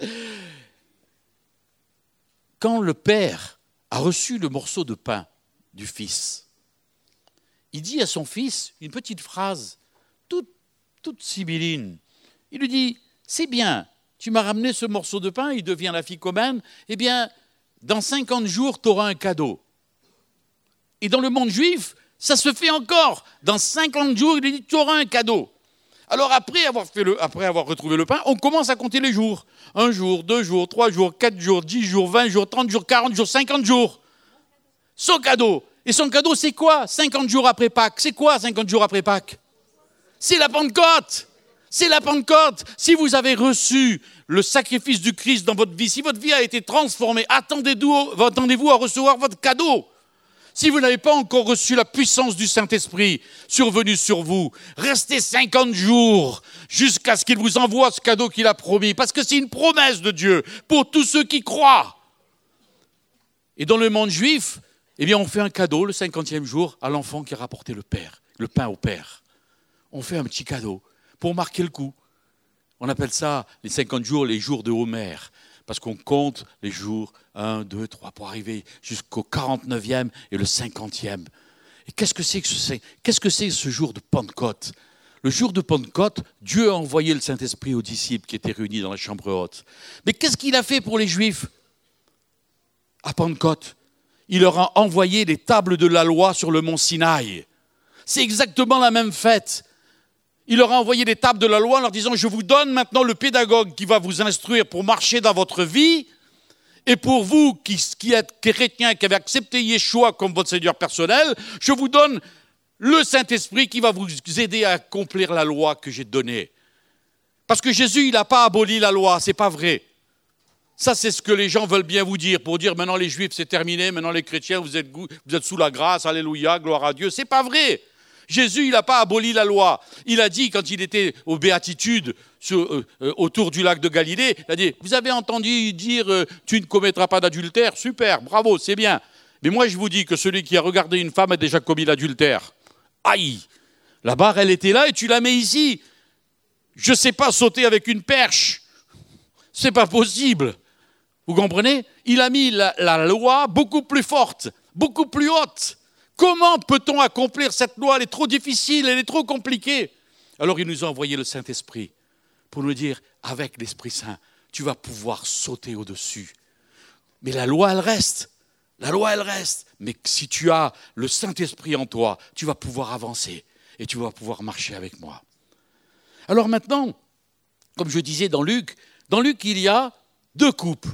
[LAUGHS] Quand le père a reçu le morceau de pain du fils, il dit à son fils une petite phrase toute, toute sibylline. Il lui dit, c'est bien, tu m'as ramené ce morceau de pain, il devient la fille commune, eh bien, dans 50 jours, tu auras un cadeau. Et dans le monde juif, ça se fait encore. Dans 50 jours, il dit, tu auras un cadeau. Alors après avoir, fait le, après avoir retrouvé le pain, on commence à compter les jours. Un jour, deux jours, trois jours, quatre jours, dix jours, vingt jours, trente jours, quarante jours, cinquante jours. Son cadeau. Et son cadeau, c'est quoi? 50 jours après Pâques. C'est quoi 50 jours après Pâques? C'est la Pentecôte. C'est la Pentecôte. Si vous avez reçu le sacrifice du Christ dans votre vie, si votre vie a été transformée, attendez-vous attendez à recevoir votre cadeau. Si vous n'avez pas encore reçu la puissance du Saint-Esprit survenue sur vous, restez 50 jours jusqu'à ce qu'il vous envoie ce cadeau qu'il a promis, parce que c'est une promesse de Dieu pour tous ceux qui croient. Et dans le monde juif, eh bien, on fait un cadeau le 50e jour à l'enfant qui a rapporté le pain au Père. On fait un petit cadeau pour marquer le coup. On appelle ça les 50 jours, les jours de Homer, parce qu'on compte les jours 1, 2, 3 pour arriver jusqu'au 49e et le 50e. Et qu'est-ce que c'est que ce, ce jour de Pentecôte? Le jour de Pentecôte, Dieu a envoyé le Saint-Esprit aux disciples qui étaient réunis dans la chambre haute. Mais qu'est-ce qu'il a fait pour les Juifs? À Pentecôte Il leur a envoyé les tables de la loi sur le mont Sinaï. C'est exactement la même fête il leur a envoyé les tables de la loi en leur disant, je vous donne maintenant le pédagogue qui va vous instruire pour marcher dans votre vie. Et pour vous qui, qui êtes chrétiens, qui avez accepté Yeshua comme votre Seigneur personnel, je vous donne le Saint-Esprit qui va vous aider à accomplir la loi que j'ai donnée. Parce que Jésus, il n'a pas aboli la loi, c'est pas vrai. Ça, c'est ce que les gens veulent bien vous dire, pour dire maintenant les Juifs, c'est terminé, maintenant les chrétiens, vous êtes, vous êtes sous la grâce, alléluia, gloire à Dieu. C'est pas vrai. Jésus, il n'a pas aboli la loi. Il a dit, quand il était aux béatitudes euh, euh, autour du lac de Galilée, il a dit, vous avez entendu dire, euh, tu ne commettras pas d'adultère? Super, bravo, c'est bien. Mais moi, je vous dis que celui qui a regardé une femme a déjà commis l'adultère. Aïe La barre, elle était là et tu la mets ici. Je ne sais pas sauter avec une perche. C'est pas possible. Vous comprenez? Il a mis la loi beaucoup plus forte, beaucoup plus haute. Comment peut-on accomplir cette loi? Elle est trop difficile, elle est trop compliquée. Alors il nous a envoyé le Saint-Esprit pour nous dire, avec l'Esprit Saint, tu vas pouvoir sauter au-dessus. Mais la loi, elle reste. La loi, elle reste. Mais si tu as le Saint-Esprit en toi, tu vas pouvoir avancer et tu vas pouvoir marcher avec moi. Alors maintenant, comme je disais dans Luc, dans Luc, il y a deux coupes.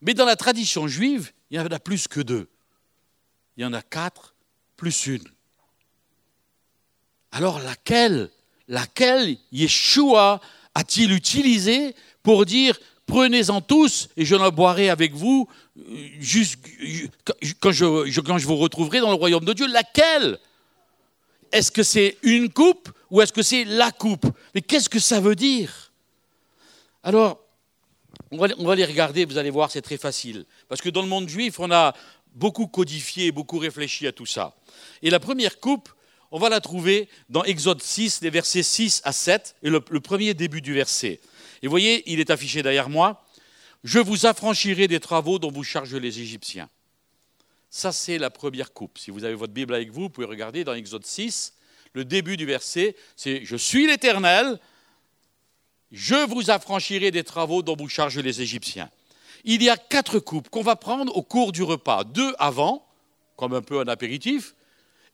Mais dans la tradition juive, il y en a plus que deux. Il y en a quatre plus une. Alors laquelle, laquelle Yeshua a-t-il utilisé pour dire prenez-en tous et je n'en boirai avec vous quand, je, quand je vous retrouverai dans le royaume de Dieu? Laquelle? Est-ce que c'est une coupe ou est-ce que c'est la coupe? Mais qu'est-ce que ça veut dire? Alors, on va, les regarder, vous allez voir, c'est très facile. Parce que dans le monde juif, on a beaucoup codifié, beaucoup réfléchi à tout ça. Et la première coupe, on va la trouver dans Exode 6, les versets 6 à 7, et le, premier début du verset. Et vous voyez, il est affiché derrière moi. Je vous affranchirai des travaux dont vous chargent les Égyptiens. Ça, c'est la première coupe. Si vous avez votre Bible avec vous, vous pouvez regarder dans Exode 6, le début du verset, c'est Je suis l'Éternel, je vous affranchirai des travaux dont vous chargent les Égyptiens. Il y a quatre coupes qu'on va prendre au cours du repas. Deux avant, comme un peu un apéritif,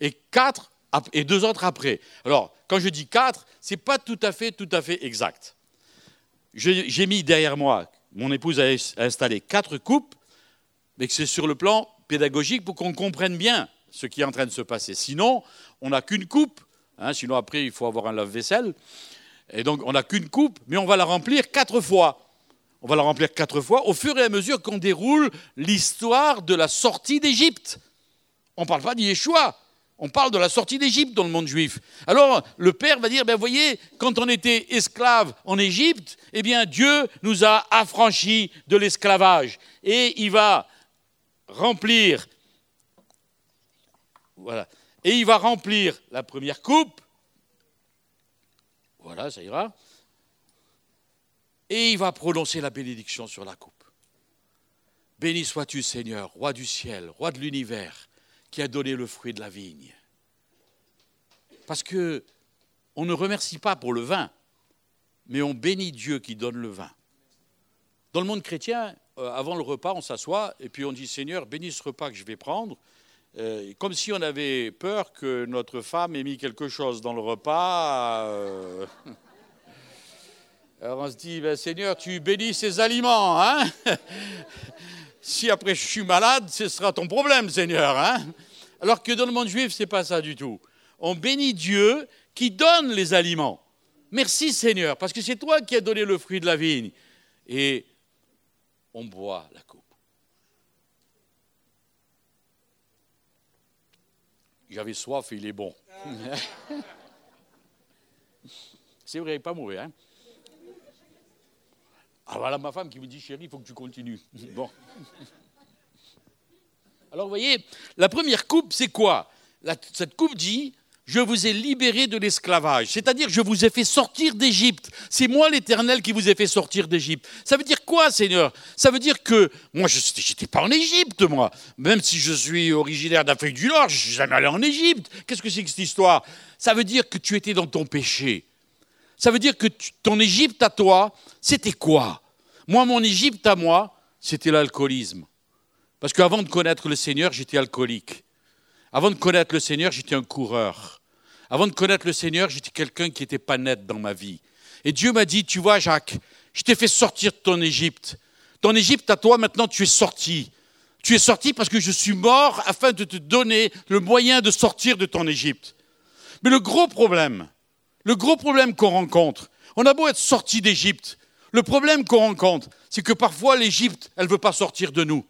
et quatre et deux autres après. Alors, quand je dis quatre, ce n'est pas tout à fait, exact. J'ai mis derrière moi, mon épouse a installé quatre coupes, mais c'est sur le plan pédagogique pour qu'on comprenne bien ce qui est en train de se passer. Sinon, on n'a qu'une coupe, hein, sinon après il faut avoir un lave-vaisselle. Et donc on n'a qu'une coupe, mais on va la remplir quatre fois. On va la remplir quatre fois au fur et à mesure qu'on déroule l'histoire de la sortie d'Égypte. On ne parle pas d'Yeshua, on parle de la sortie d'Égypte dans le monde juif. Alors le Père va dire, ben voyez, quand on était esclave en Égypte, eh bien Dieu nous a affranchis de l'esclavage. Et il va remplir, voilà, et il va remplir la première coupe. Voilà, ça ira. Et il va prononcer la bénédiction sur la coupe. Béni sois-tu, Seigneur, roi du ciel, roi de l'univers, qui a donné le fruit de la vigne. Parce que on ne remercie pas pour le vin, mais on bénit Dieu qui donne le vin. Dans le monde chrétien, euh, avant le repas, on s'assoit et puis on dit Seigneur, bénis ce repas que je vais prendre. Euh, comme si on avait peur que notre femme ait mis quelque chose dans le repas. Euh. [LAUGHS] Alors on se dit ben, Seigneur, tu bénis ces aliments. Hein? [LAUGHS] Si après je suis malade, ce sera ton problème, Seigneur. Hein? Alors que dans le monde juif, ce n'est pas ça du tout. On bénit Dieu qui donne les aliments. Merci Seigneur, parce que c'est toi qui as donné le fruit de la vigne. Et on boit la coupe. J'avais soif et il est bon. [LAUGHS] C'est vrai, pas mauvais, hein? Ah voilà ma femme qui me dit, chérie, il faut que tu continues. Bon. Alors voyez, la première coupe, c'est quoi? Cette coupe dit, je vous ai libéré de l'esclavage, c'est-à-dire je vous ai fait sortir d'Égypte. C'est moi l'Éternel qui vous ai fait sortir d'Égypte. Ça veut dire quoi, Seigneur? Ça veut dire que moi, je n'étais pas en Égypte, moi. Même si je suis originaire d'Afrique du Nord, je suis jamais allé en Égypte. Qu'est-ce que c'est que cette histoire? Ça veut dire que tu étais dans ton péché. Ça veut dire que ton Égypte à toi, c'était quoi? Moi, mon Égypte à moi, c'était l'alcoolisme. Parce qu'avant de connaître le Seigneur, j'étais alcoolique. Avant de connaître le Seigneur, j'étais un coureur. Avant de connaître le Seigneur, j'étais quelqu'un qui n'était pas net dans ma vie. Et Dieu m'a dit, tu vois Jacques, je t'ai fait sortir de ton Égypte. Ton Égypte à toi, maintenant tu es sorti. Tu es sorti parce que je suis mort afin de te donner le moyen de sortir de ton Égypte. Mais le gros problème, le gros problème qu'on rencontre, on a beau être sorti d'Égypte, le problème qu'on rencontre, c'est que parfois l'Égypte, elle ne veut pas sortir de nous.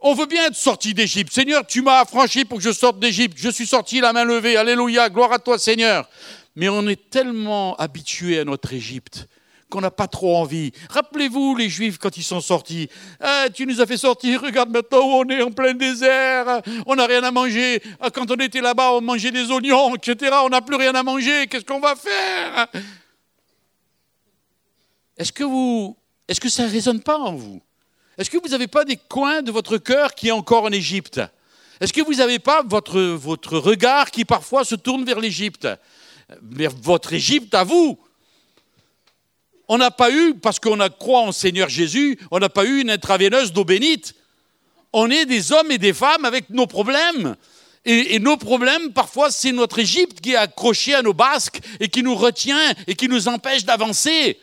On veut bien être sorti d'Égypte. Seigneur, tu m'as affranchi pour que je sorte d'Égypte. Je suis sorti la main levée. Alléluia, gloire à toi Seigneur. Mais on est tellement habitué à notre Égypte qu'on n'a pas trop envie. Rappelez-vous les Juifs quand ils sont sortis. Ah, tu nous as fait sortir, regarde maintenant où on est en plein désert, on n'a rien à manger. Ah, quand on était là-bas, on mangeait des oignons, etc. On n'a plus rien à manger, qu'est-ce qu'on va faire? Est-ce que, vous, est-ce que ça ne résonne pas en vous? Est-ce que vous n'avez pas des coins de votre cœur qui est encore en Égypte? Est-ce que vous n'avez pas votre, regard qui parfois se tourne vers l'Égypte? Vers votre Égypte à vous On n'a pas eu, parce qu'on a croit en Seigneur Jésus, on n'a pas eu une intraveineuse d'eau bénite. On est des hommes et des femmes avec nos problèmes. Et, nos problèmes, parfois, c'est notre Égypte qui est accroché à nos basques et qui nous retient et qui nous empêche d'avancer.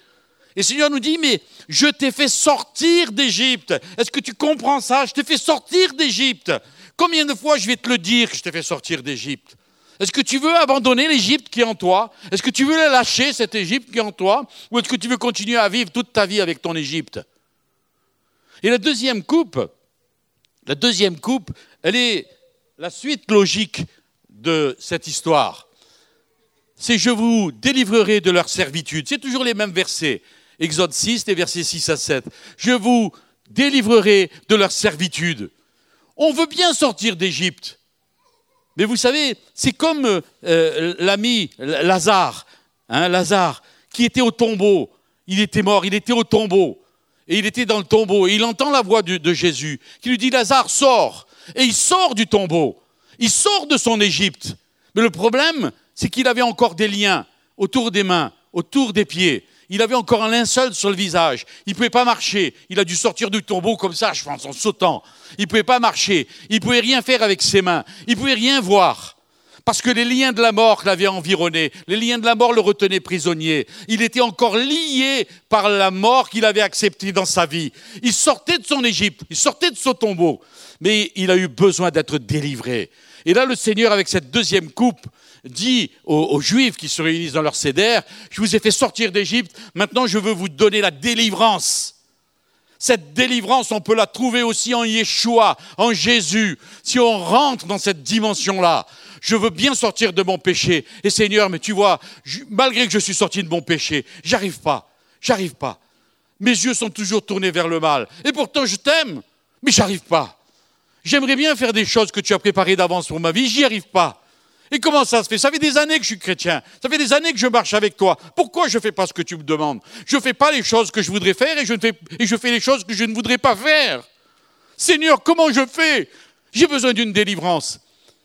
Et le Seigneur nous dit, mais je t'ai fait sortir d'Égypte. Est-ce que tu comprends ça? Je t'ai fait sortir d'Égypte. Combien de fois je vais te le dire que je t'ai fait sortir d'Égypte? Est-ce que tu veux abandonner l'Égypte qui est en toi? Est-ce que tu veux la lâcher, cette Égypte qui est en toi? Ou est-ce que tu veux continuer à vivre toute ta vie avec ton Égypte? Et la deuxième coupe, la deuxième coupe, elle est la suite logique de cette histoire. C'est je vous délivrerai de leur servitude. C'est toujours les mêmes versets. Exode 6, les versets 6 à 7. Je vous délivrerai de leur servitude. On veut bien sortir d'Égypte. Mais vous savez, c'est comme euh, l'ami Lazare, hein, Lazare, qui était au tombeau. Il était mort, il était au tombeau. Et il était dans le tombeau. Et il entend la voix de, de Jésus qui lui dit, Lazare, sors. Et il sort du tombeau. Il sort de son Égypte. Mais le problème, c'est qu'il avait encore des liens autour des mains, autour des pieds. Il avait encore un linceul sur le visage. Il ne pouvait pas marcher. Il a dû sortir du tombeau comme ça, je pense, en sautant. Il ne pouvait pas marcher. Il ne pouvait rien faire avec ses mains. Il ne pouvait rien voir. Parce que les liens de la mort l'avaient environné. Les liens de la mort le retenaient prisonnier. Il était encore lié par la mort qu'il avait acceptée dans sa vie. Il sortait de son Égypte. Il sortait de son tombeau. Mais il a eu besoin d'être délivré. Et là, le Seigneur, avec cette deuxième coupe, dit aux, Juifs qui se réunissent dans leur cédère, je vous ai fait sortir d'Égypte, maintenant je veux vous donner la délivrance. Cette délivrance, on peut la trouver aussi en Yeshua, en Jésus. Si on rentre dans cette dimension-là, je veux bien sortir de mon péché. Et Seigneur, mais tu vois, malgré que je suis sorti de mon péché, j'arrive pas, j'arrive pas. Mes yeux sont toujours tournés vers le mal. Et pourtant, je t'aime, mais j'arrive pas. J'aimerais bien faire des choses que tu as préparées d'avance pour ma vie, j'y arrive pas. Et comment ça se fait? Ça fait des années que je suis chrétien. Ça fait des années que je marche avec toi. Pourquoi je ne fais pas ce que tu me demandes? Je ne fais pas les choses que je voudrais faire et je, fais, et je fais les choses que je ne voudrais pas faire. Seigneur, comment je fais? J'ai besoin d'une délivrance.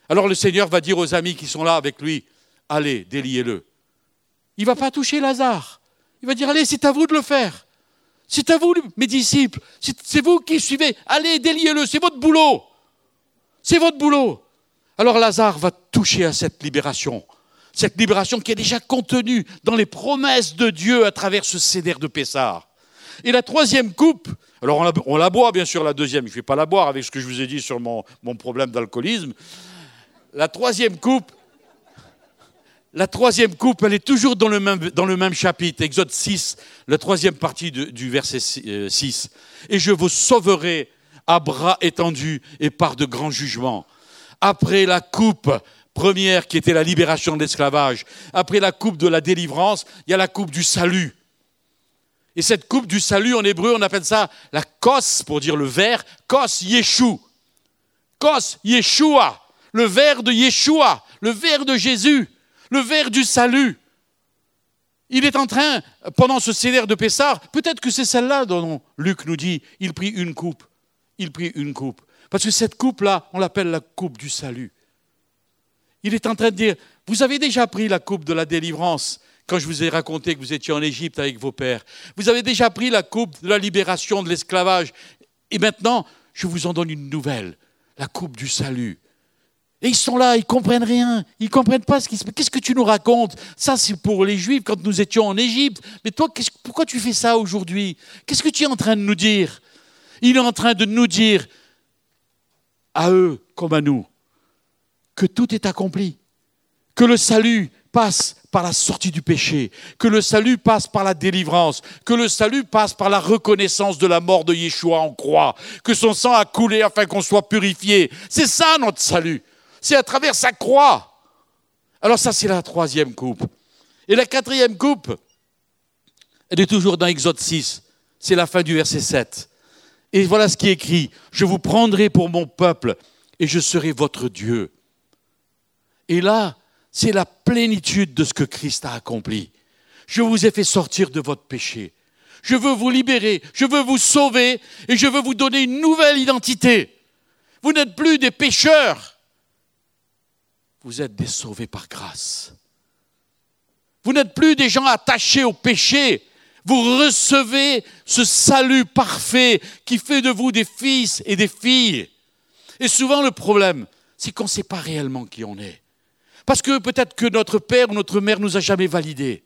Alors le Seigneur va dire aux amis qui sont là avec lui, allez, déliez-le. Il ne va pas toucher Lazare. Il va dire, allez, c'est à vous de le faire. C'est à vous, mes disciples. C'est vous qui suivez. Allez, déliez-le. C'est votre boulot. C'est votre boulot. Alors Lazare va toucher à cette libération. Cette libération qui est déjà contenue dans les promesses de Dieu à travers ce cédère de Pessard. Et la troisième coupe, alors on la, boit bien sûr la deuxième, je ne vais pas la boire avec ce que je vous ai dit sur mon, mon problème d'alcoolisme. La troisième coupe, la troisième coupe, elle est toujours dans le même, dans le même chapitre, Exode 6, la troisième partie du verset 6. Euh, et je vous sauverai à bras étendus et par de grands jugements. Après la coupe première qui était la libération de l'esclavage, après la coupe de la délivrance, il y a la coupe du salut. Et cette coupe du salut, en hébreu, on appelle ça la kos, pour dire le verre, kos yeshu. Kos yeshua, le verre de Yeshua, le verre de Jésus, le verre du salut. Il est en train, pendant ce cédère de Pessard, peut-être que c'est celle-là dont Luc nous dit, il prit une coupe. Il prit une coupe. Parce que cette coupe-là, on l'appelle la coupe du salut. Il est en train de dire, vous avez déjà pris la coupe de la délivrance quand je vous ai raconté que vous étiez en Égypte avec vos pères. Vous avez déjà pris la coupe de la libération de l'esclavage. Et maintenant, je vous en donne une nouvelle, la coupe du salut. Et ils sont là, ils comprennent rien, ils comprennent pas ce qui se passe. Qu'est-ce que tu nous racontes? Ça, c'est pour les Juifs quand nous étions en Égypte. Mais toi, pourquoi tu fais ça aujourd'hui? Qu'est-ce que tu es en train de nous dire? Il est en train de nous dire, à eux comme à nous, que tout est accompli, que le salut passe par la sortie du péché, que le salut passe par la délivrance, que le salut passe par la reconnaissance de la mort de Yeshua en croix, que son sang a coulé afin qu'on soit purifié. C'est ça notre salut c'est à travers sa croix. Alors ça, c'est la troisième coupe. Et la quatrième coupe, elle est toujours dans Exode 6. C'est la fin du verset 7. Et voilà ce qui est écrit. Je vous prendrai pour mon peuple et je serai votre Dieu. Et là, c'est la plénitude de ce que Christ a accompli. Je vous ai fait sortir de votre péché. Je veux vous libérer, je veux vous sauver et je veux vous donner une nouvelle identité. Vous n'êtes plus des pécheurs, vous êtes des sauvés par grâce. Vous n'êtes plus des gens attachés au péché. Vous recevez ce salut parfait qui fait de vous des fils et des filles. Et souvent le problème, c'est qu'on ne sait pas réellement qui on est. Parce que peut-être que notre père ou notre mère nous a jamais validés.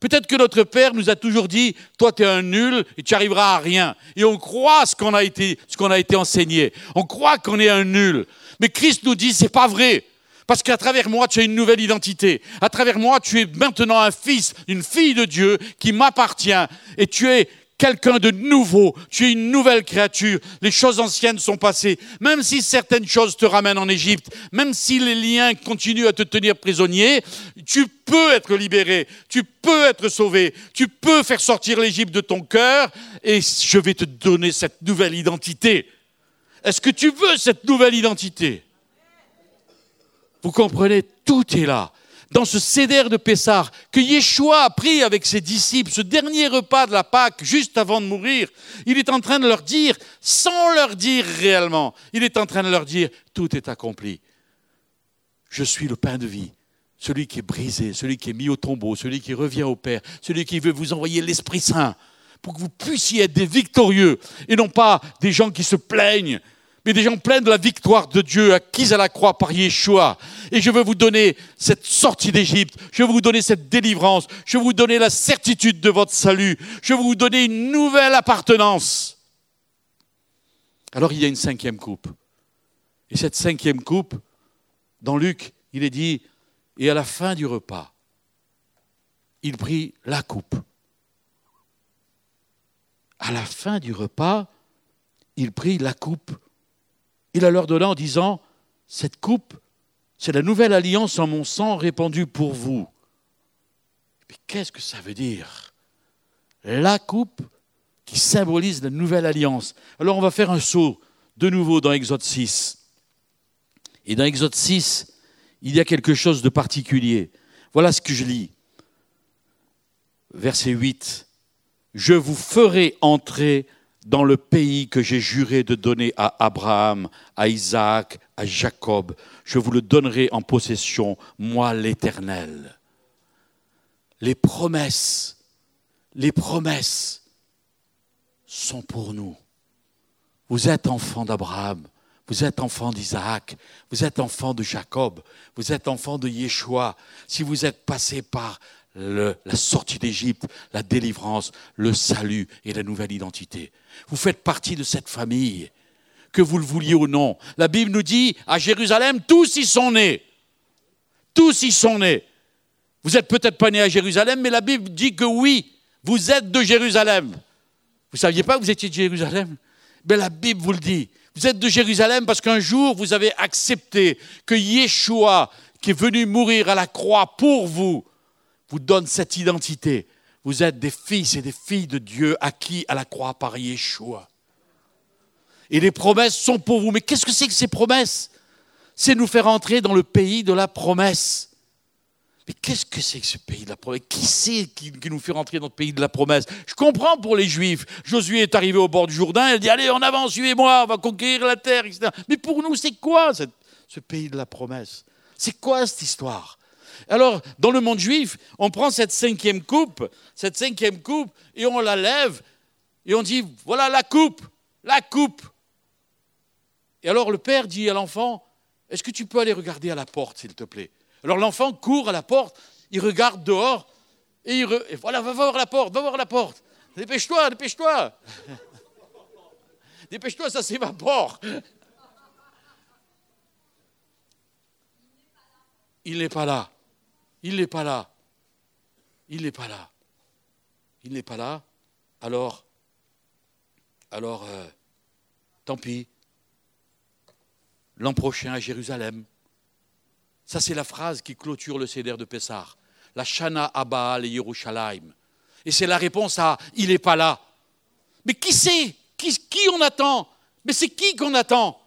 Peut-être que notre père nous a toujours dit, toi tu es un nul et tu arriveras à rien. Et on croit ce qu'on a été, ce qu'on a été enseigné. On croit qu'on est un nul. Mais Christ nous dit, c'est pas vrai. Parce qu'à travers moi, tu as une nouvelle identité. À travers moi, tu es maintenant un fils, une fille de Dieu qui m'appartient. Et tu es quelqu'un de nouveau. Tu es une nouvelle créature. Les choses anciennes sont passées. Même si certaines choses te ramènent en Égypte, même si les liens continuent à te tenir prisonnier, tu peux être libéré. Tu peux être sauvé. Tu peux faire sortir l'Égypte de ton cœur. Et je vais te donner cette nouvelle identité. Est-ce que tu veux cette nouvelle identité? Vous comprenez, tout est là. Dans ce cédère de Pessar que Yeshua a pris avec ses disciples, ce dernier repas de la Pâque, juste avant de mourir, il est en train de leur dire, sans leur dire réellement, il est en train de leur dire, tout est accompli. Je suis le pain de vie, celui qui est brisé, celui qui est mis au tombeau, celui qui revient au Père, celui qui veut vous envoyer l'Esprit Saint pour que vous puissiez être des victorieux et non pas des gens qui se plaignent mais des gens pleins de la victoire de Dieu acquise à la croix par Yeshua. Et je veux vous donner cette sortie d'Égypte, je veux vous donner cette délivrance, je veux vous donner la certitude de votre salut, je veux vous donner une nouvelle appartenance. Alors il y a une cinquième coupe. Et cette cinquième coupe, dans Luc, il est dit, et à la fin du repas, il prit la coupe. À la fin du repas, il prit la coupe il la leur donna en disant, cette coupe, c'est la nouvelle alliance en mon sang répandue pour vous. Mais qu'est-ce que ça veut dire? La coupe qui symbolise la nouvelle alliance. Alors on va faire un saut de nouveau dans Exode 6. Et dans Exode 6, il y a quelque chose de particulier. Voilà ce que je lis. Verset 8. Je vous ferai entrer dans le pays que j'ai juré de donner à Abraham, à Isaac, à Jacob. Je vous le donnerai en possession, moi l'Éternel. Les promesses, les promesses sont pour nous. Vous êtes enfant d'Abraham, vous êtes enfant d'Isaac, vous êtes enfant de Jacob, vous êtes enfant de Yeshua. Si vous êtes passé par la sortie d'Égypte, la délivrance, le salut et la nouvelle identité. Vous faites partie de cette famille, que vous le vouliez ou non. La Bible nous dit, à Jérusalem, tous y sont nés. Tous y sont nés. Vous n'êtes peut-être pas nés à Jérusalem, mais la Bible dit que oui, vous êtes de Jérusalem. Vous ne saviez pas que vous étiez de Jérusalem? Mais la Bible vous le dit. Vous êtes de Jérusalem parce qu'un jour, vous avez accepté que Yeshua, qui est venu mourir à la croix pour vous, vous donne cette identité. Vous êtes des fils et des filles de Dieu acquis à la croix par Yeshua. Et les promesses sont pour vous. Mais qu'est-ce que c'est que ces promesses? C'est nous faire entrer dans le pays de la promesse. Mais qu'est-ce que c'est que ce pays de la promesse? Qui c'est qui, nous fait rentrer dans le pays de la promesse? Je comprends pour les Juifs. Josué est arrivé au bord du Jourdain, il dit Allez, en avant, suivez-moi, on va conquérir la terre, etc. Mais pour nous, c'est quoi ce pays de la promesse? C'est quoi cette histoire? Alors, dans le monde juif, on prend cette cinquième coupe, cette cinquième coupe, et on la lève, et on dit, voilà la coupe, la coupe. Et alors le père dit à l'enfant, est-ce que tu peux aller regarder à la porte, s'il te plaît? Alors l'enfant court à la porte, il regarde dehors, et, il voilà, va voir la porte, va voir la porte. Dépêche-toi, dépêche-toi. [LAUGHS] dépêche-toi, ça s'évapore. Il n'est pas là. Il n'est pas là. Il n'est pas là. Il n'est pas là. Alors, alors, euh, tant pis. L'an prochain à Jérusalem. Ça, c'est la phrase qui clôture le Seder de Pessah. La Shana Abbaal et Yerushalayim. Et c'est la réponse à Il n'est pas là. Mais qui c'est? Qui on attend? Mais c'est qui qu'on attend?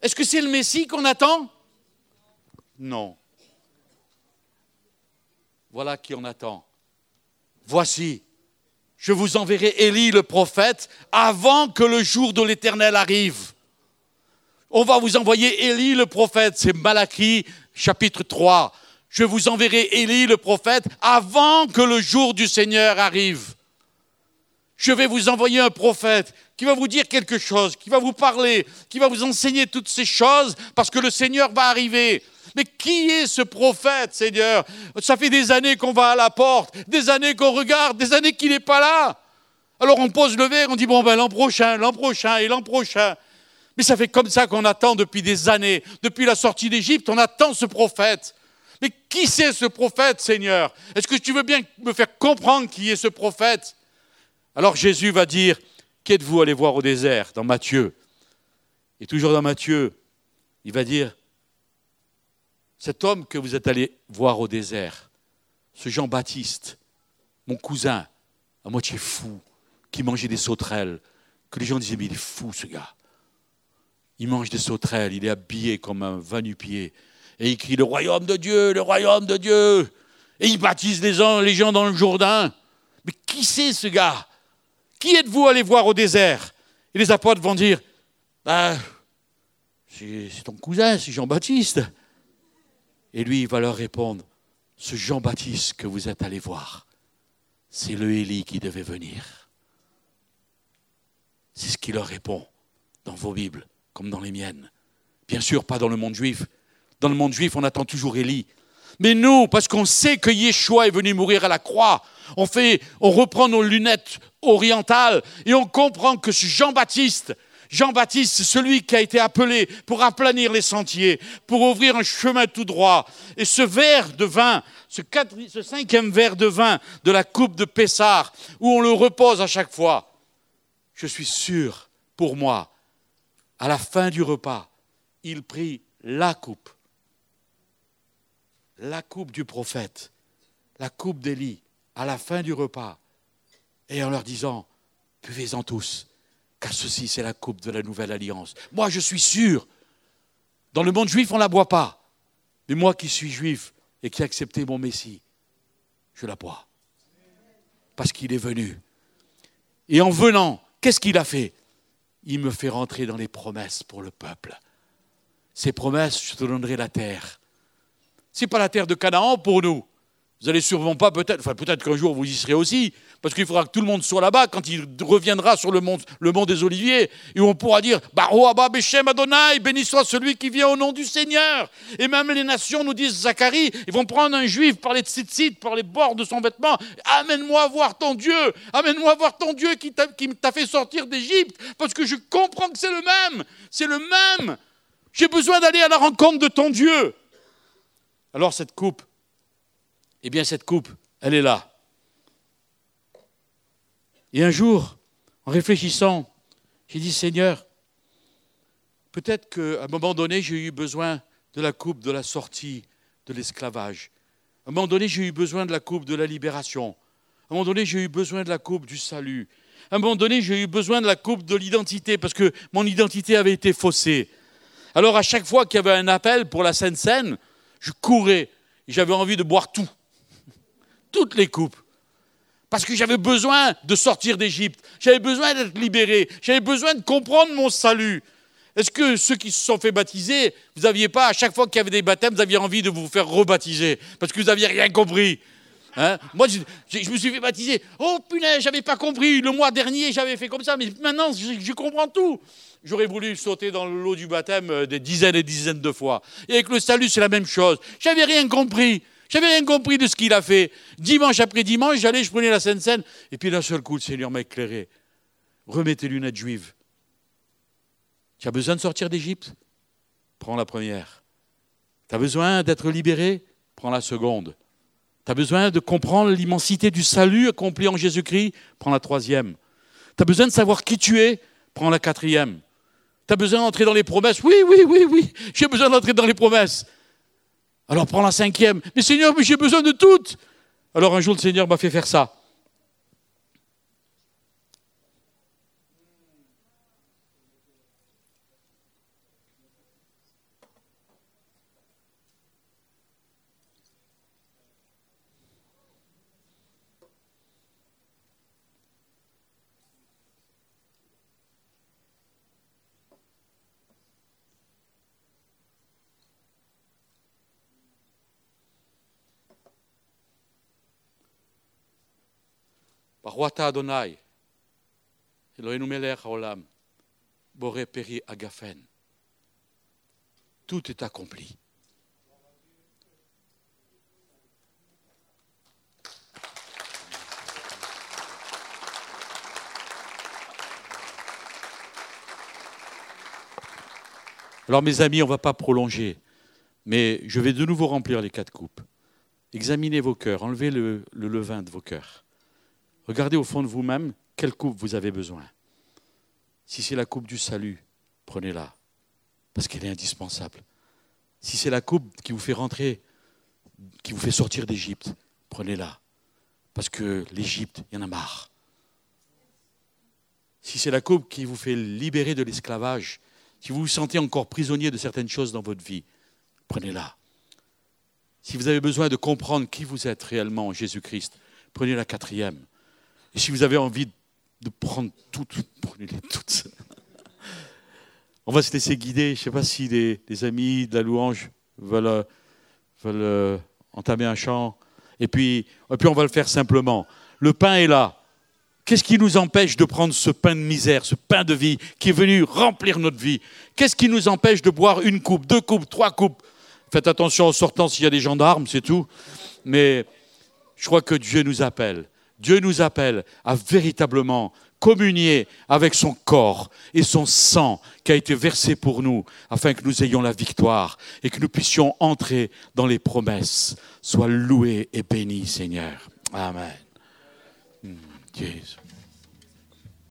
Est-ce que c'est le Messie qu'on attend? Non. Voilà qui en attend. Voici, je vous enverrai Élie le prophète avant que le jour de l'Éternel arrive. On va vous envoyer Élie le prophète, c'est Malachie chapitre 3. Je vous enverrai Élie le prophète avant que le jour du Seigneur arrive. Je vais vous envoyer un prophète qui va vous dire quelque chose, qui va vous parler, qui va vous enseigner toutes ces choses parce que le Seigneur va arriver. Mais qui est ce prophète, Seigneur? Ça fait des années qu'on va à la porte, des années qu'on regarde, des années qu'il n'est pas là. Alors on pose le verre, on dit, bon ben l'an prochain, l'an prochain et l'an prochain. Mais ça fait comme ça qu'on attend depuis des années. Depuis la sortie d'Égypte, on attend ce prophète. Mais qui c'est ce prophète, Seigneur? Est-ce que tu veux bien me faire comprendre qui est ce prophète? Alors Jésus va dire, qu'êtes-vous allé voir au désert Dans Matthieu? Et toujours dans Matthieu, il va dire, cet homme que vous êtes allé voir au désert, ce Jean-Baptiste, mon cousin, à moitié fou, qui mangeait des sauterelles, que les gens disaient, mais il est fou ce gars. Il mange des sauterelles, il est habillé comme un va-nu-pied, et il crie le royaume de Dieu, le royaume de Dieu. Et il baptise les gens, les gens dans le Jourdain. Mais qui c'est ce gars? Qui êtes-vous allé voir au désert? Et les apôtres vont dire, ben, c'est ton cousin, c'est Jean-Baptiste. Et lui, il va leur répondre, ce Jean-Baptiste que vous êtes allé voir, c'est le Élie qui devait venir. C'est ce qu'il leur répond dans vos Bibles, comme dans les miennes. Bien sûr, pas dans le monde juif. Dans le monde juif, on attend toujours Élie. Mais nous, parce qu'on sait que Yeshua est venu mourir à la croix, on, fait, on reprend nos lunettes orientales et on comprend que ce Jean-Baptiste, Jean-Baptiste, celui qui a été appelé pour aplanir les sentiers, pour ouvrir un chemin tout droit. Et ce verre de vin, ce, cinquième verre de vin de la coupe de Pessard, où on le repose à chaque fois, je suis sûr, pour moi, à la fin du repas, il prit la coupe, la coupe du prophète, la coupe d'Élie, à la fin du repas, et en leur disant, buvez-en tous ceci, c'est la coupe de la nouvelle alliance. Moi, je suis sûr, dans le monde juif, on ne la boit pas. Mais moi qui suis juif et qui ai accepté mon Messie, je la bois. Parce qu'il est venu. Et en venant, qu'est-ce qu'il a fait? Il me fait rentrer dans les promesses pour le peuple. Ces promesses, je te donnerai la terre. Ce n'est pas la terre de Canaan pour nous. Vous allez sûrement pas, peut-être, enfin peut-être qu'un jour vous y serez aussi, parce qu'il faudra que tout le monde soit là-bas quand il reviendra sur le mont, le des Oliviers, et on pourra dire Baro Abba Adonai, béni soit celui qui vient au nom du Seigneur. Et même les nations nous disent Zacharie, ils vont prendre un juif par les tzitzit, par les bords de son vêtement, amène-moi voir ton Dieu, amène-moi voir ton Dieu qui t'a fait sortir d'Égypte, parce que je comprends que c'est le même, c'est le même. J'ai besoin d'aller à la rencontre de ton Dieu. Alors cette coupe, eh bien cette coupe, elle est là. Et un jour, en réfléchissant, j'ai dit, Seigneur, peut-être qu'à un moment donné, j'ai eu besoin de la coupe de la sortie de l'esclavage. À un moment donné, j'ai eu besoin de la coupe de la libération. À un moment donné, j'ai eu besoin de la coupe du salut. À un moment donné, j'ai eu besoin de la coupe de l'identité parce que mon identité avait été faussée. Alors à chaque fois qu'il y avait un appel pour la Sainte Seine, je courais et j'avais envie de boire tout toutes les coupes. Parce que j'avais besoin de sortir d'Égypte, j'avais besoin d'être libéré, j'avais besoin de comprendre mon salut. Est-ce que ceux qui se sont fait baptiser, vous n'aviez pas, à chaque fois qu'il y avait des baptêmes, vous aviez envie de vous faire rebaptiser? Parce que vous n'aviez rien compris. Hein? Moi, je, me suis fait baptiser. Oh punaise, j'avais pas compris. Le mois dernier, j'avais fait comme ça, mais maintenant, je, comprends tout. J'aurais voulu sauter dans l'eau du baptême euh, des dizaines et dizaines de fois. Et avec le salut, c'est la même chose. J'avais rien compris. J'avais rien compris de ce qu'il a fait. Dimanche après dimanche, j'allais, je prenais la Sainte Seine, et puis d'un seul coup, le Seigneur m'a éclairé. Remets tes lunettes juives. Tu as besoin de sortir d'Égypte? Prends la première. Tu as besoin d'être libéré? Prends la seconde. Tu as besoin de comprendre l'immensité du salut accompli en Jésus-Christ? Prends la troisième. Tu as besoin de savoir qui tu es? Prends la quatrième. Tu as besoin d'entrer dans les promesses? Oui, oui, oui, oui. J'ai besoin d'entrer dans les promesses. Alors prends la cinquième. Mais Seigneur, mais j'ai besoin de toutes. Alors un jour, le Seigneur m'a fait faire ça. Haolam, Peri Agafen. Tout est accompli. Alors mes amis, on ne va pas prolonger, mais je vais de nouveau remplir les quatre coupes. Examinez vos cœurs, enlevez le levain de vos cœurs. Regardez au fond de vous-même quelle coupe vous avez besoin. Si c'est la coupe du salut, prenez-la, parce qu'elle est indispensable. Si c'est la coupe qui vous fait rentrer, qui vous fait sortir d'Égypte, prenez-la, parce que l'Égypte, il y en a marre. Si c'est la coupe qui vous fait libérer de l'esclavage, si vous vous sentez encore prisonnier de certaines choses dans votre vie, prenez-la. Si vous avez besoin de comprendre qui vous êtes réellement en Jésus-Christ, prenez la quatrième. Et si vous avez envie de prendre toutes, prenez-les toutes. On va se laisser guider. Je ne sais pas si les, amis de la louange veulent, veulent euh, entamer un chant. Et puis, et puis on va le faire simplement. Le pain est là. Qu'est-ce qui nous empêche de prendre ce pain de misère, ce pain de vie qui est venu remplir notre vie? Qu'est-ce qui nous empêche de boire une coupe, deux coupes, trois coupes? Faites attention en sortant s'il y a des gendarmes, c'est tout. Mais je crois que Dieu nous appelle Dieu nous appelle à véritablement communier avec son corps et son sang qui a été versé pour nous, afin que nous ayons la victoire et que nous puissions entrer dans les promesses. Sois loué et béni, Seigneur. Amen. Hmm.